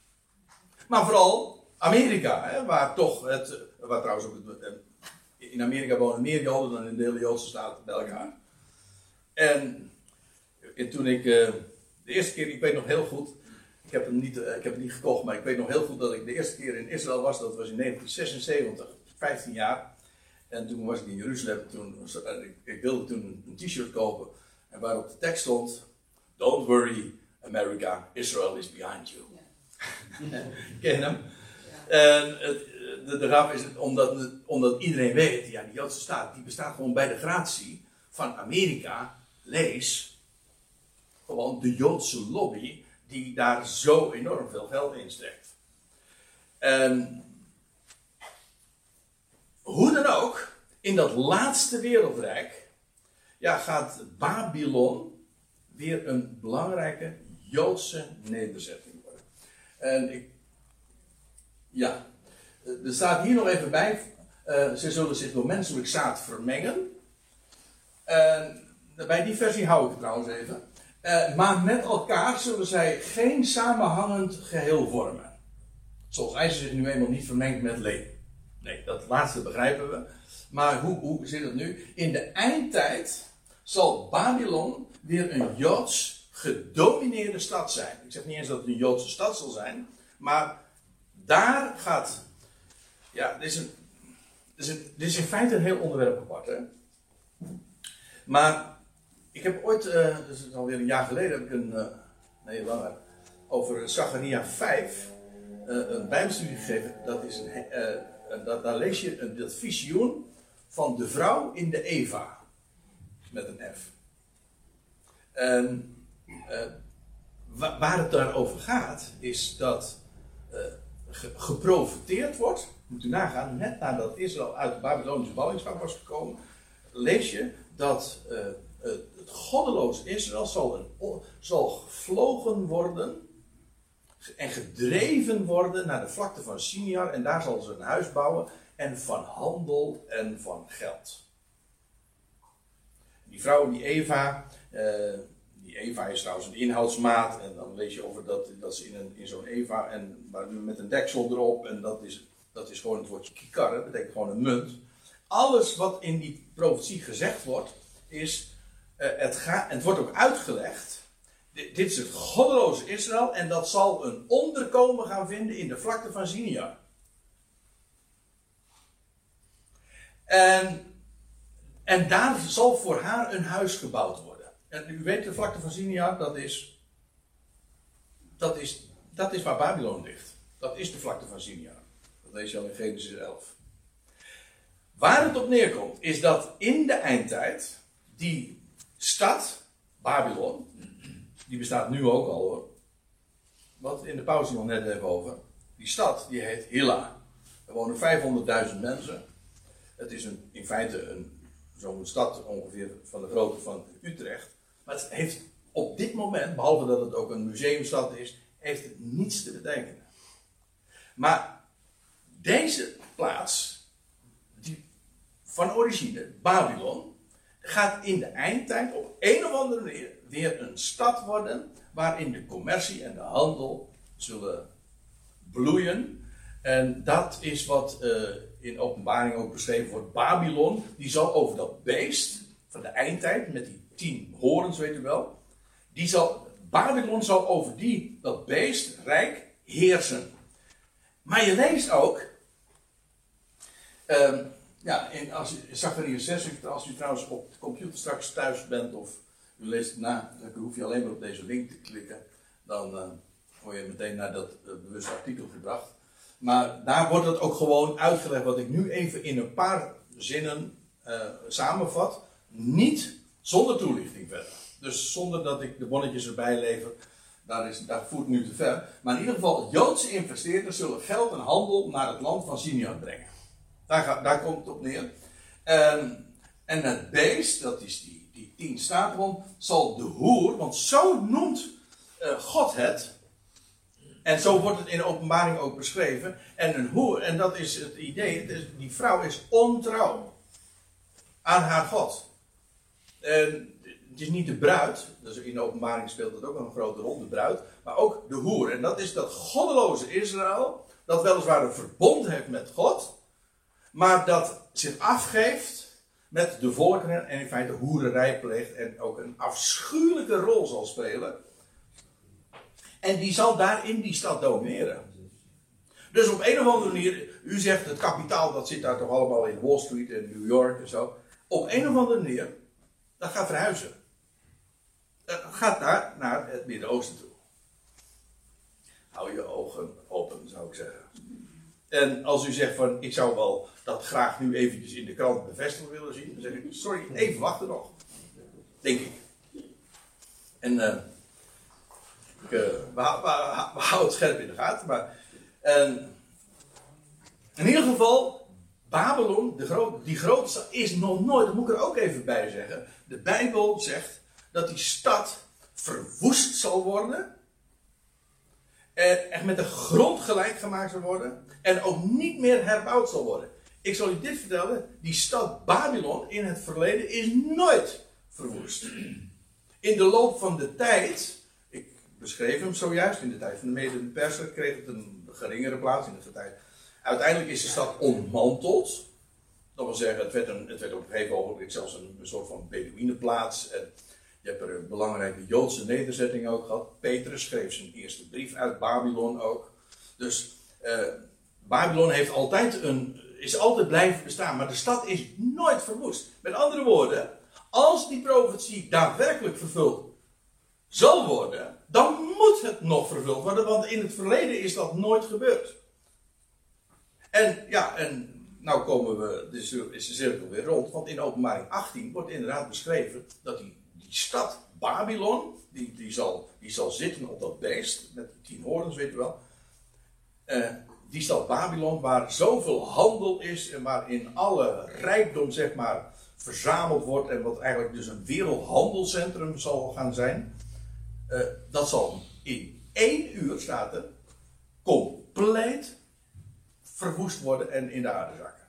Maar vooral Amerika, hè, waar toch het. Waar trouwens ook het, in Amerika wonen meer Joden dan in de hele Joodse staat bij elkaar. En, en toen ik. Uh, de eerste keer, ik weet nog heel goed. Ik heb, hem niet, uh, ik heb het niet gekocht, maar ik weet nog heel goed dat ik de eerste keer in Israël was. Dat was in 1976, 15 jaar. En toen was ik in Jeruzalem. Toen, ik, ik wilde toen een t-shirt kopen. En waarop de tekst stond: Don't worry, America, Israel is behind you. Ja. Ken hem? Ja. En het, de, de grap is omdat, omdat iedereen weet, ja, die Joodse staat die bestaat gewoon bij de gratie van Amerika. Lees gewoon de Joodse lobby die daar zo enorm veel geld in steekt. En hoe dan ook, in dat laatste wereldrijk ja, gaat Babylon weer een belangrijke Joodse nederzetting worden. En ik, ja, er staat hier nog even bij, uh, ze zullen zich door menselijk zaad vermengen. En bij die versie hou ik het trouwens even. Uh, maar met elkaar zullen zij geen samenhangend geheel vormen. Zoals IJzer zich nu eenmaal niet vermengt met leem. Nee, dat laatste begrijpen we. Maar hoe, hoe zit het nu? In de eindtijd zal Babylon weer een Joods gedomineerde stad zijn. Ik zeg niet eens dat het een Joodse stad zal zijn, maar daar gaat. Ja, dit is, een, dit is, dit is in feite een heel onderwerp apart. Hè? Maar ik heb ooit, uh, dus alweer een jaar geleden, heb ik een. Uh, nee, langer. Over Zacharia 5 uh, een bijbelstudie gegeven. Dat is een, dat, daar lees je dat visioen van de vrouw in de Eva. Met een F. En uh, waar het daarover gaat, is dat uh, geprofiteerd wordt. Moet u nagaan, net nadat Israël uit de Babylonische ballingschap was gekomen, lees je dat uh, het goddeloos Israël zal, zal gevlogen worden en gedreven worden naar de vlakte van Siniar en daar zal ze een huis bouwen en van handel en van geld. Die vrouw, die Eva, uh, die Eva is trouwens een inhoudsmaat en dan lees je over dat, dat ze in, een, in zo'n Eva en met een deksel erop en dat is, dat is gewoon het woordje kikar, dat betekent gewoon een munt. Alles wat in die profetie gezegd wordt, is, uh, het, gaat, het wordt ook uitgelegd dit is het goddeloze Israël en dat zal een onderkomen gaan vinden in de vlakte van Sinia. En, en daar zal voor haar een huis gebouwd worden. En u weet, de vlakte van Sinia, dat is, dat is, dat is waar Babylon ligt. Dat is de vlakte van Sinia. Dat lees je al in Genesis 11. Waar het op neerkomt, is dat in de eindtijd die stad, Babylon, die bestaat nu ook al hoor. Wat in de pauze nog net even over. Die stad die heet Hilla. Er wonen 500.000 mensen. Het is een, in feite zo'n stad ongeveer van de grootte van Utrecht. Maar het heeft op dit moment, behalve dat het ook een museumstad is, heeft het niets te betekenen. Maar deze plaats, die van origine, Babylon, gaat in de eindtijd op een of andere manier weer een stad worden waarin de commercie en de handel zullen bloeien. En dat is wat uh, in openbaring ook beschreven wordt. Babylon, die zal over dat beest van de eindtijd, met die tien horens, weet u wel. Die zal, Babylon zal over die, dat beest, rijk, heersen. Maar je leest ook, um, ja, in, als, Zachariah 6, als u trouwens op de computer straks thuis bent of u leest het na, dan hoef je alleen maar op deze link te klikken. Dan uh, word je meteen naar dat uh, bewuste artikel gebracht. Maar daar wordt het ook gewoon uitgelegd wat ik nu even in een paar zinnen uh, samenvat. Niet zonder toelichting verder. Dus zonder dat ik de bonnetjes erbij lever. Daar, is, daar voert nu te ver. Maar in ieder geval, Joodse investeerders zullen geld en handel naar het land van Simeon brengen. Daar, daar komt het op neer. En het beest, dat is die, die tien staatron, zal de hoer, want zo noemt uh, God het. En zo wordt het in de openbaring ook beschreven. En een hoer, en dat is het idee, die vrouw is ontrouw aan haar God. En het is niet de bruid, dus in de openbaring speelt dat ook een grote rol, de bruid, maar ook de hoer. En dat is dat goddeloze Israël, dat weliswaar een verbond heeft met God, maar dat zich afgeeft met de volkeren en in feite hoererij pleegt en ook een afschuwelijke rol zal spelen. En die zal daar in die stad domineren. Dus op een of andere manier, u zegt het kapitaal dat zit daar toch allemaal in Wall Street en New York en zo. Op een of andere manier, dat gaat verhuizen. Dat gaat daar naar het Midden-Oosten toe. Hou je ogen open, zou ik zeggen. En als u zegt van, ik zou wel dat graag nu eventjes in de krant bevestigd willen zien, dan zeg ik, sorry, even wachten nog. Denk ik. En uh, ik, uh, we, houden het scherp in de gaten, maar en, in ieder geval, Babylon, de groot, die grote stad, is nog nooit, dat moet ik er ook even bij zeggen. De Bijbel zegt dat die stad verwoest zal worden. Echt met de grond gelijk gemaakt zal worden. En ook niet meer herbouwd zal worden. Ik zal u dit vertellen: die stad Babylon in het verleden is nooit verwoest. In de loop van de tijd, ik beschreef hem zojuist, in de tijd van de mede perser kreeg het een geringere plaats in de tijd. Uiteindelijk is de stad ontmanteld. Dat wil zeggen, het werd, een, het werd op een gegeven ogenblik zelfs een, soort van Bedouinenplaats. En je hebt er een belangrijke Joodse nederzetting ook gehad. Petrus schreef zijn eerste brief uit Babylon ook. Dus uh, Babylon heeft altijd een, is altijd blijven bestaan, maar de stad is nooit verwoest. Met andere woorden, als die profetie daadwerkelijk vervuld zal worden, dan moet het nog vervuld worden, want in het verleden is dat nooit gebeurd. En ja, en nou komen we, dus is de cirkel weer rond, want in openbaring 18 wordt inderdaad beschreven dat die, die stad Babylon, die, die, zal, die zal zitten op dat beest, met de tien horens, weet je wel. Uh, die stad Babylon, waar zoveel handel is en waarin alle rijkdom, zeg maar, verzameld wordt en wat eigenlijk dus een wereldhandelcentrum zal gaan zijn. Uh, dat zal in één uur, staat er, compleet verwoest worden en in de aarde zakken.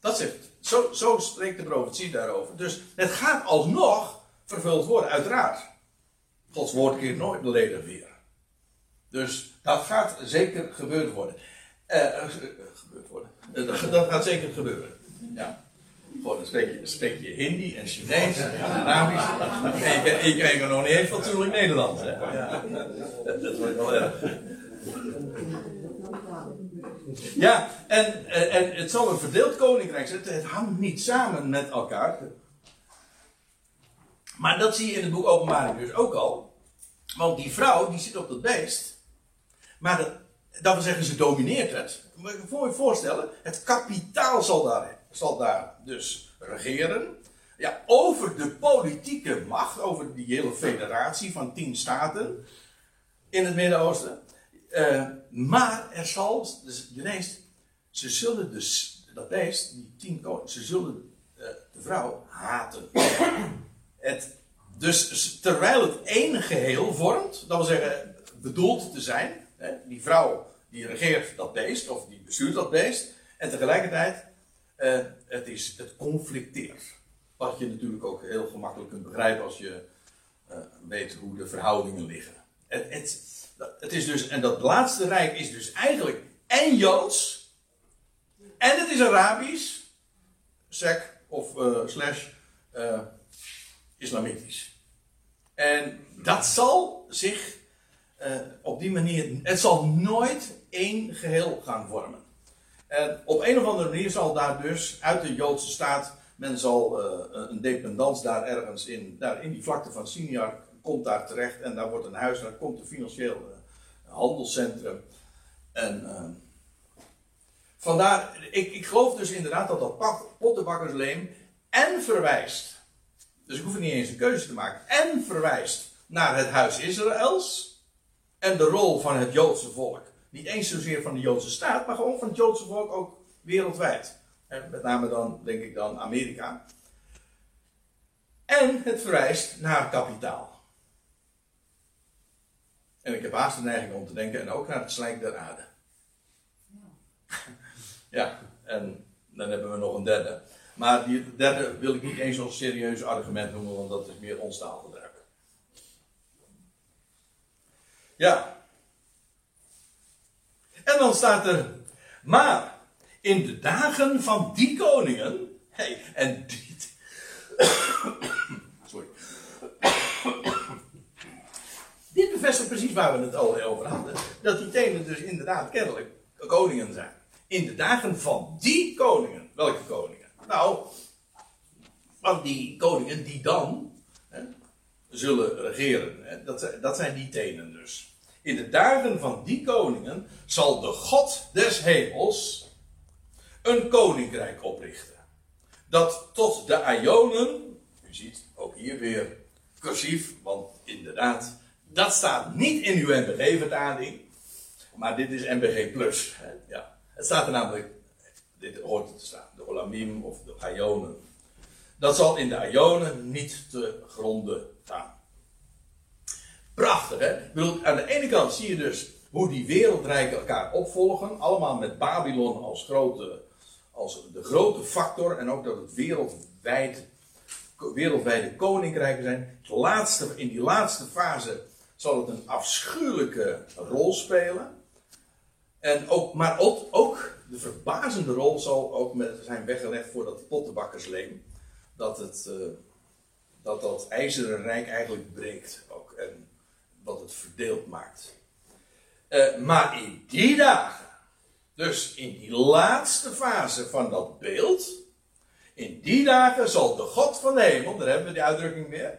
Dat zegt, zo, zo spreekt de profetie daarover. Dus het gaat alsnog vervuld worden, uiteraard. Gods woord keert nooit leden weer. Dus dat gaat zeker gebeurd worden. Uh, gebeurd worden. Uh, dat gaat zeker gebeuren. Ja. Gewoon, dan spreek je, spreek je Hindi en Chinees en Arabisch. En je krijgt nog niet eens fatsoenlijk Nederlands. Hè? Ja. Dat, dat wordt wel erg. Ja, en, en het zal een verdeeld koninkrijk zijn. Het hangt niet samen met elkaar. Maar dat zie je in het boek Openbaring dus ook al. Want die vrouw die zit op dat beest. Maar dat, wil zeggen, ze domineert het. Moet je voorstellen, het kapitaal zal daar, zal daar dus regeren. Ja, over de politieke macht, over die hele federatie van tien staten in het Midden-Oosten. Uh, maar er zal, dus leest, ze zullen dus, dat beest, die tien koningen, ze zullen uh, de vrouw haten. het, dus terwijl het één geheel vormt, dat wil zeggen, bedoeld te zijn, die vrouw die regeert dat beest, of die bestuurt dat beest. En tegelijkertijd, eh, het, is, het conflicteert. Wat je natuurlijk ook heel gemakkelijk kunt begrijpen als je eh, weet hoe de verhoudingen liggen. Het, het, is dus, en dat laatste rijk is dus eigenlijk en Joods, en het is Arabisch, sec of eh, slash eh, islamitisch. En dat zal zich eh, op die manier, het zal nooit één geheel gaan vormen. En op een of andere manier zal daar dus uit de Joodse staat, men zal een dependance daar ergens in, daar in die vlakte van Sinjar, komt daar terecht en daar wordt een huis, daar komt een financieel handelscentrum. En vandaar, ik, ik geloof dus inderdaad dat dat pottenbakkersleem en verwijst dus ik hoef niet eens een keuze te maken. En verwijst naar het huis Israëls. En de rol van het Joodse volk. Niet eens zozeer van de Joodse staat, maar gewoon van het Joodse volk ook wereldwijd. En met name dan, denk ik dan, Amerika. En het verwijst naar kapitaal. En ik heb haast de neiging om te denken, en ook naar het slijk der aarde. Ja, en dan hebben we nog een derde. Maar die derde wil ik niet eens als serieus argument noemen, want dat is meer ons. Ja. En dan staat er, maar in de dagen van die koningen, hey, en dit, sorry, dit bevestigt precies waar we het al over hadden, dat die tenen dus inderdaad kennelijk koningen zijn. In de dagen van die koningen, welke koningen? Nou, van die koningen die dan hè, zullen regeren. Dat, zijn die tenen dus. In de dagen van die koningen zal de God des hemels een koninkrijk oprichten. Dat tot de Ionen, u ziet ook hier weer cursief, want inderdaad, dat staat niet in uw NBG-vertaling, maar dit is NBG Plus. Ja. Het staat er namelijk dit hoort te staan, de Olamim of de Ionen. Dat zal in de Ionen niet te gronden gaan. Prachtig, hè? Ik bedoel, aan de ene kant zie je dus hoe die wereldrijken elkaar opvolgen. Allemaal met Babylon als, grote, als de grote factor. En ook dat het wereldwijd, wereldwijde koninkrijken zijn. Laatste, in die laatste fase zal het een afschuwelijke rol spelen. En ook, maar ook, ook de verbazende rol zal ook met zijn weggelegd voor dat pottenbakkersleem. Dat, het, uh, dat dat ijzeren rijk eigenlijk breekt ook. En wat het verdeeld maakt. Uh, maar in die dagen, dus in die laatste fase van dat beeld. In die dagen zal de God van de hemel, daar hebben we die uitdrukking weer.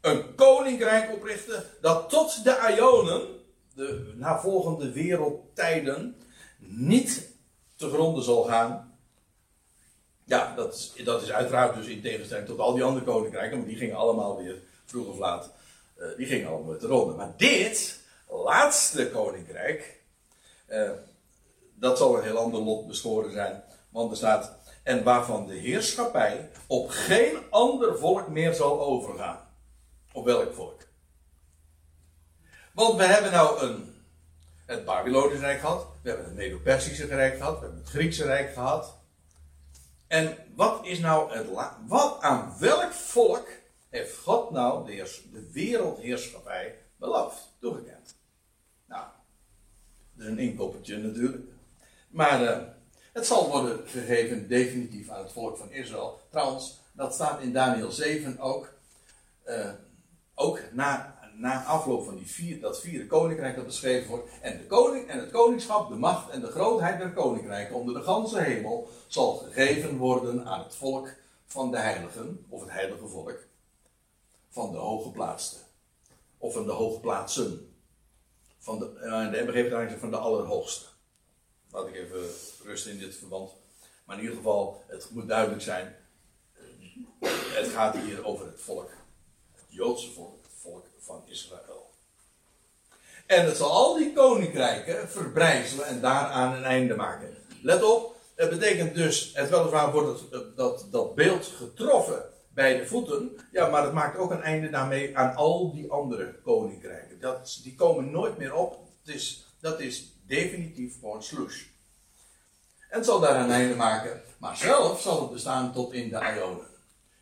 Een koninkrijk oprichten dat tot de Ionen, de navolgende wereldtijden, niet te gronden zal gaan. Ja, dat is, dat is uiteraard dus in tegenstelling tot al die andere koninkrijken, want die gingen allemaal weer vroeg of laat, uh, die gingen allemaal weer te ronden. Maar dit, laatste koninkrijk, uh, dat zal een heel ander lot beschoren zijn. Want er staat, en waarvan de heerschappij op geen ander volk meer zal overgaan. Op welk volk? Want we hebben nou een het Babylonische Rijk gehad, we hebben het Medo-Persische Rijk gehad, we hebben het Griekse Rijk gehad. En wat is nou het wat aan welk volk heeft God nou de, de wereldheerschappij beloofd, toegekend? Nou, dat is een inkoppertje natuurlijk. Maar uh, het zal worden gegeven definitief aan het volk van Israël. Trouwens, dat staat in Daniel 7 ook. Uh, ook na na afloop van die vier, dat vierde koninkrijk dat beschreven wordt. En, de koning, en het koningschap, de macht en de grootheid der koninkrijken onder de ganse hemel zal gegeven worden aan het volk van de heiligen, of het heilige volk, van de hooggeplaatsten. Of van de hoogplaatsen. Van de, uh, de MBG van de allerhoogste. Laat ik even rusten in dit verband. Maar in ieder geval, het moet duidelijk zijn. Het gaat hier over het volk. Het Joodse volk van Israël. En het zal al die koninkrijken verbrijzelen en daaraan een einde maken. Let op, het betekent dus, het weliswaar wordt het, dat, dat beeld getroffen bij de voeten, ja, maar het maakt ook een einde daarmee aan al die andere koninkrijken. Dat, die komen nooit meer op. Het is, dat is definitief gewoon slush. En het zal daar een einde maken, maar zelf zal het bestaan tot in de Ionen.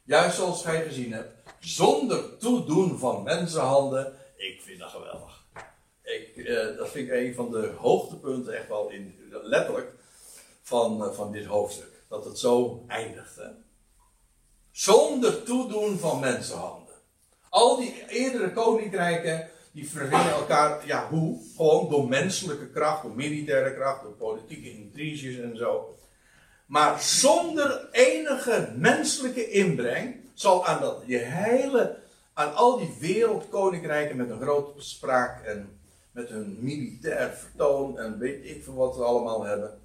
Juist zoals gij gezien hebt, zonder toedoen van mensenhanden. Ik vind dat geweldig. Ik, eh, dat vind ik een van de hoogtepunten, echt wel in, letterlijk, van, eh, van dit hoofdstuk. Dat het zo eindigt. Zonder toedoen van mensenhanden. Al die eerdere koninkrijken, die vervingen elkaar, ja hoe? Gewoon door menselijke kracht, door militaire kracht, door politieke intriges en zo. Maar zonder enige menselijke inbreng zal aan dat je hele, aan al die wereldkoninkrijken met een grote spraak en met hun militair vertoon en weet ik veel wat we allemaal hebben.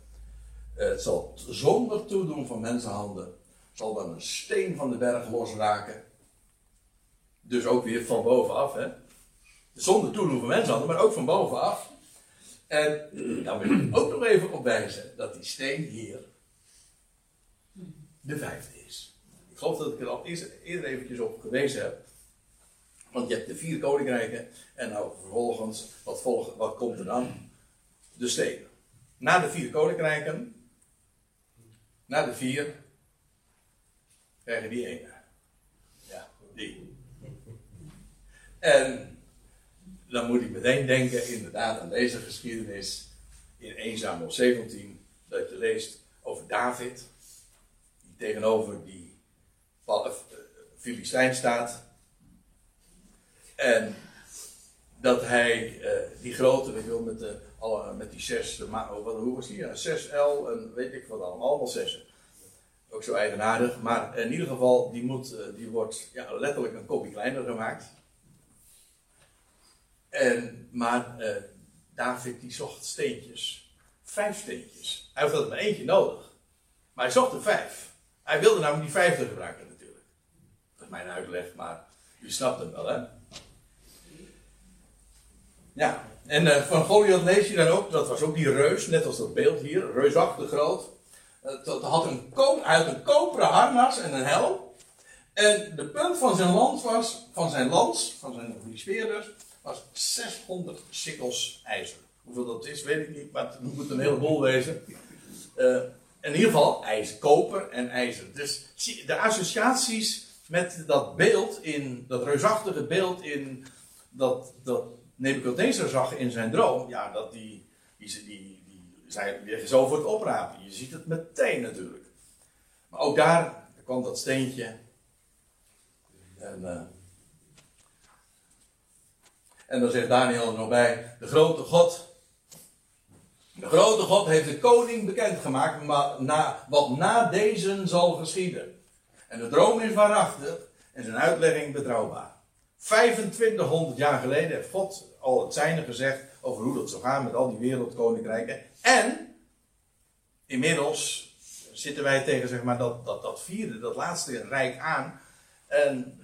Eh, het zal zonder toedoen van mensenhanden, zal dan een steen van de berg losraken. Dus ook weer van bovenaf, hè. Zonder toedoen van mensenhanden, maar ook van bovenaf. En dan wil ik ook nog even op wijzen dat die steen hier de vijfde is. Ik geloof dat ik er al eerder eventjes op gewezen heb. Want je hebt de vier koninkrijken. En nou vervolgens, wat, volgt, wat komt er dan? De steen. Na de vier koninkrijken. Na de vier. Krijgen die ene. Ja, die. En dan moet ik meteen denken, inderdaad, aan deze geschiedenis. In 1 Samuel 17. Dat je leest over David. Die tegenover die Filistijn staat. En dat hij uh, die grote, weet je wel, met, de, alle, met die zes, uh, wat, hoe was die? Ja, 6L en weet ik wat allemaal, allemaal zessen. Ook zo eigenaardig, maar in ieder geval, die, moet, uh, die wordt ja, letterlijk een kopje kleiner gemaakt. En, maar David die zocht steentjes, vijf steentjes. Hij had er maar eentje nodig, maar hij zocht er vijf. Hij wilde namelijk die vijfde gebruiken mijn uitleg, maar u snapt het wel, hè? Ja, en uh, van Goliath lees je dan ook, dat was ook die reus, net als dat beeld hier, reusachtig groot. Uh, dat had een, ko uit een koperen harnas en een helm. En de punt van zijn lans was, van zijn lans, van zijn speerders, was 600 sikkels ijzer. Hoeveel dat is, weet ik niet, maar het moet een heleboel wezen. Uh, in ieder geval ijzer, koper en ijzer. Dus de associaties met dat beeld, in, dat reusachtige beeld in dat, dat Nebuchadnezzar zag in zijn droom, ja, dat die, die, die, die zijn weer zo voor het oprapen. Je ziet het meteen natuurlijk. Maar ook daar kwam dat steentje. En, uh, en dan zegt Daniel er nog bij: De grote God. De grote God heeft de koning bekendgemaakt maar na, wat na deze zal geschieden. En de droom is waarachtig en zijn uitlegging betrouwbaar. 2500 jaar geleden heeft God al het zijne gezegd over hoe dat zou gaan met al die wereldkoninkrijken. En inmiddels zitten wij tegen zeg maar, dat, dat, dat vierde, dat laatste rijk aan. En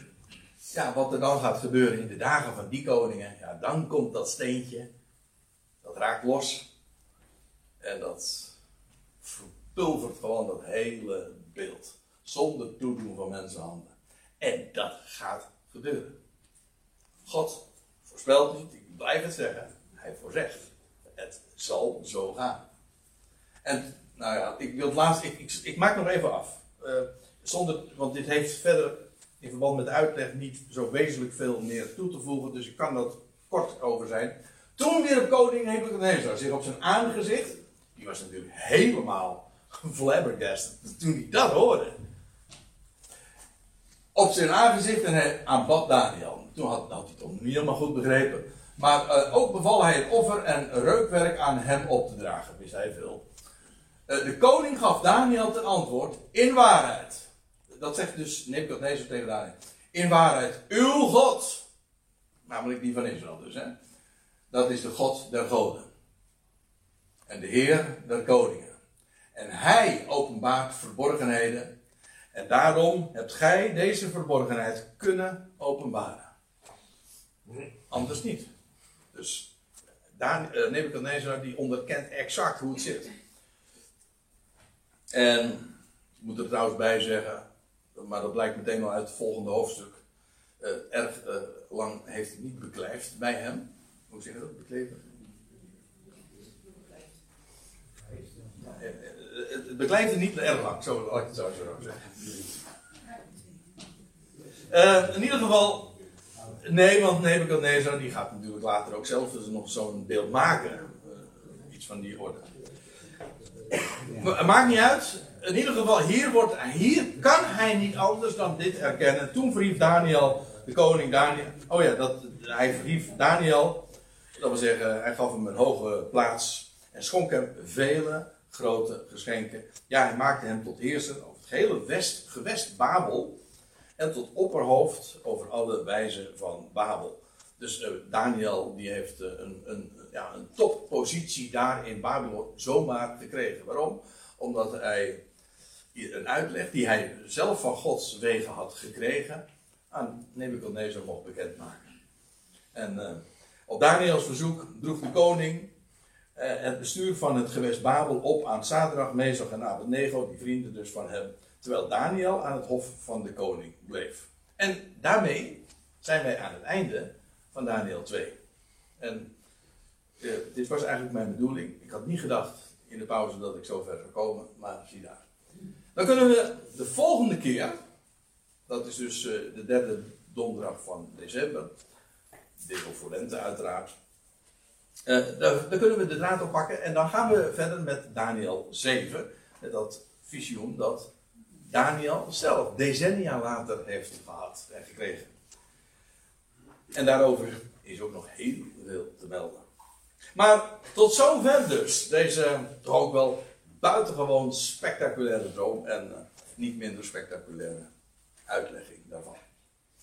ja, wat er dan gaat gebeuren in de dagen van die koningen, ja, dan komt dat steentje, dat raakt los. En dat verpulvert gewoon dat hele beeld. Zonder toedoen van mensenhanden. En dat gaat gebeuren. God voorspelt niet, ik blijf het zeggen. Hij voorzegt. Het zal zo gaan. En, nou ja, ik wil het laatst, ik, ik, ik maak nog even af. Uh, zonder, want dit heeft verder in verband met de uitleg niet zo wezenlijk veel meer toe te voegen. Dus ik kan dat kort over zijn. Toen weer koning Nebuchadnezzar zich op zijn aangezicht, die was natuurlijk helemaal flabbergasted toen hij dat hoorde. Op zijn aangezicht en hij aanbad Daniel. Toen had, had hij het nog niet helemaal goed begrepen. Maar uh, ook beval hij het offer en reukwerk aan hem op te dragen, wist hij veel. Uh, de koning gaf Daniel ten antwoord, in waarheid. Dat zegt dus Nebuchadnezzar tegen Daniel. In waarheid, uw God. Namelijk die van Israël dus, hè. Dat is de God der goden. En de Heer der koningen. En hij openbaart verborgenheden. En daarom hebt gij deze verborgenheid kunnen openbaren. Anders niet. Dus daar, uh, Nebuchadnezzar die onderkent exact hoe het zit. En ik moet er trouwens bij zeggen, maar dat blijkt meteen al uit het volgende hoofdstuk. Uh, erg uh, lang heeft het niet beklijft bij hem. Hoe zeg je dat? Bekleven? eh, het beklijft niet erg lang, zo laat ik het zo zo zeggen. Eh, in ieder geval, nee, want Nebuchadnezzar die gaat natuurlijk later ook zelf dus nog zo'n beeld maken. Eh, iets van die orde. Maakt niet uit. In ieder geval, hier, wordt, hier kan hij niet anders dan dit erkennen. Toen verhief Daniel, de koning Daniel. Oh ja, dat, hij verhief Daniel. Dat wil zeggen, hij gaf hem een hoge plaats. En schonk hem vele grote geschenken. Ja, hij maakte hem tot heerser over het hele west, gewest Babel. En tot opperhoofd over alle wijzen van Babel. Dus eh, Daniel die heeft eh, een, een, ja, een toppositie daar in Babylon zomaar gekregen. Waarom? Omdat hij een uitleg die hij zelf van Gods wegen had gekregen aan Nebuchadnezzar mocht bekendmaken. En eh, op Daniels verzoek droeg de koning het bestuur van het gewest Babel op aan Sadrach, Mesach en Abednego, die vrienden dus van hem, terwijl Daniel aan het hof van de koning bleef. En daarmee zijn wij aan het einde van Daniel 2. En eh, dit was eigenlijk mijn bedoeling. Ik had niet gedacht in de pauze dat ik zo ver zou komen, maar zie daar. Dan kunnen we de volgende keer, dat is dus eh, de derde donderdag van december, dit voor lente uiteraard, eh, dan, dan kunnen we de draad oppakken en dan gaan we verder met Daniel 7, met dat visioen dat Daniel zelf decennia later heeft gehad en gekregen. En daarover is ook nog heel veel te melden. Maar tot zover dus deze toch ook wel buitengewoon spectaculaire droom en eh, niet minder spectaculaire uitlegging daarvan.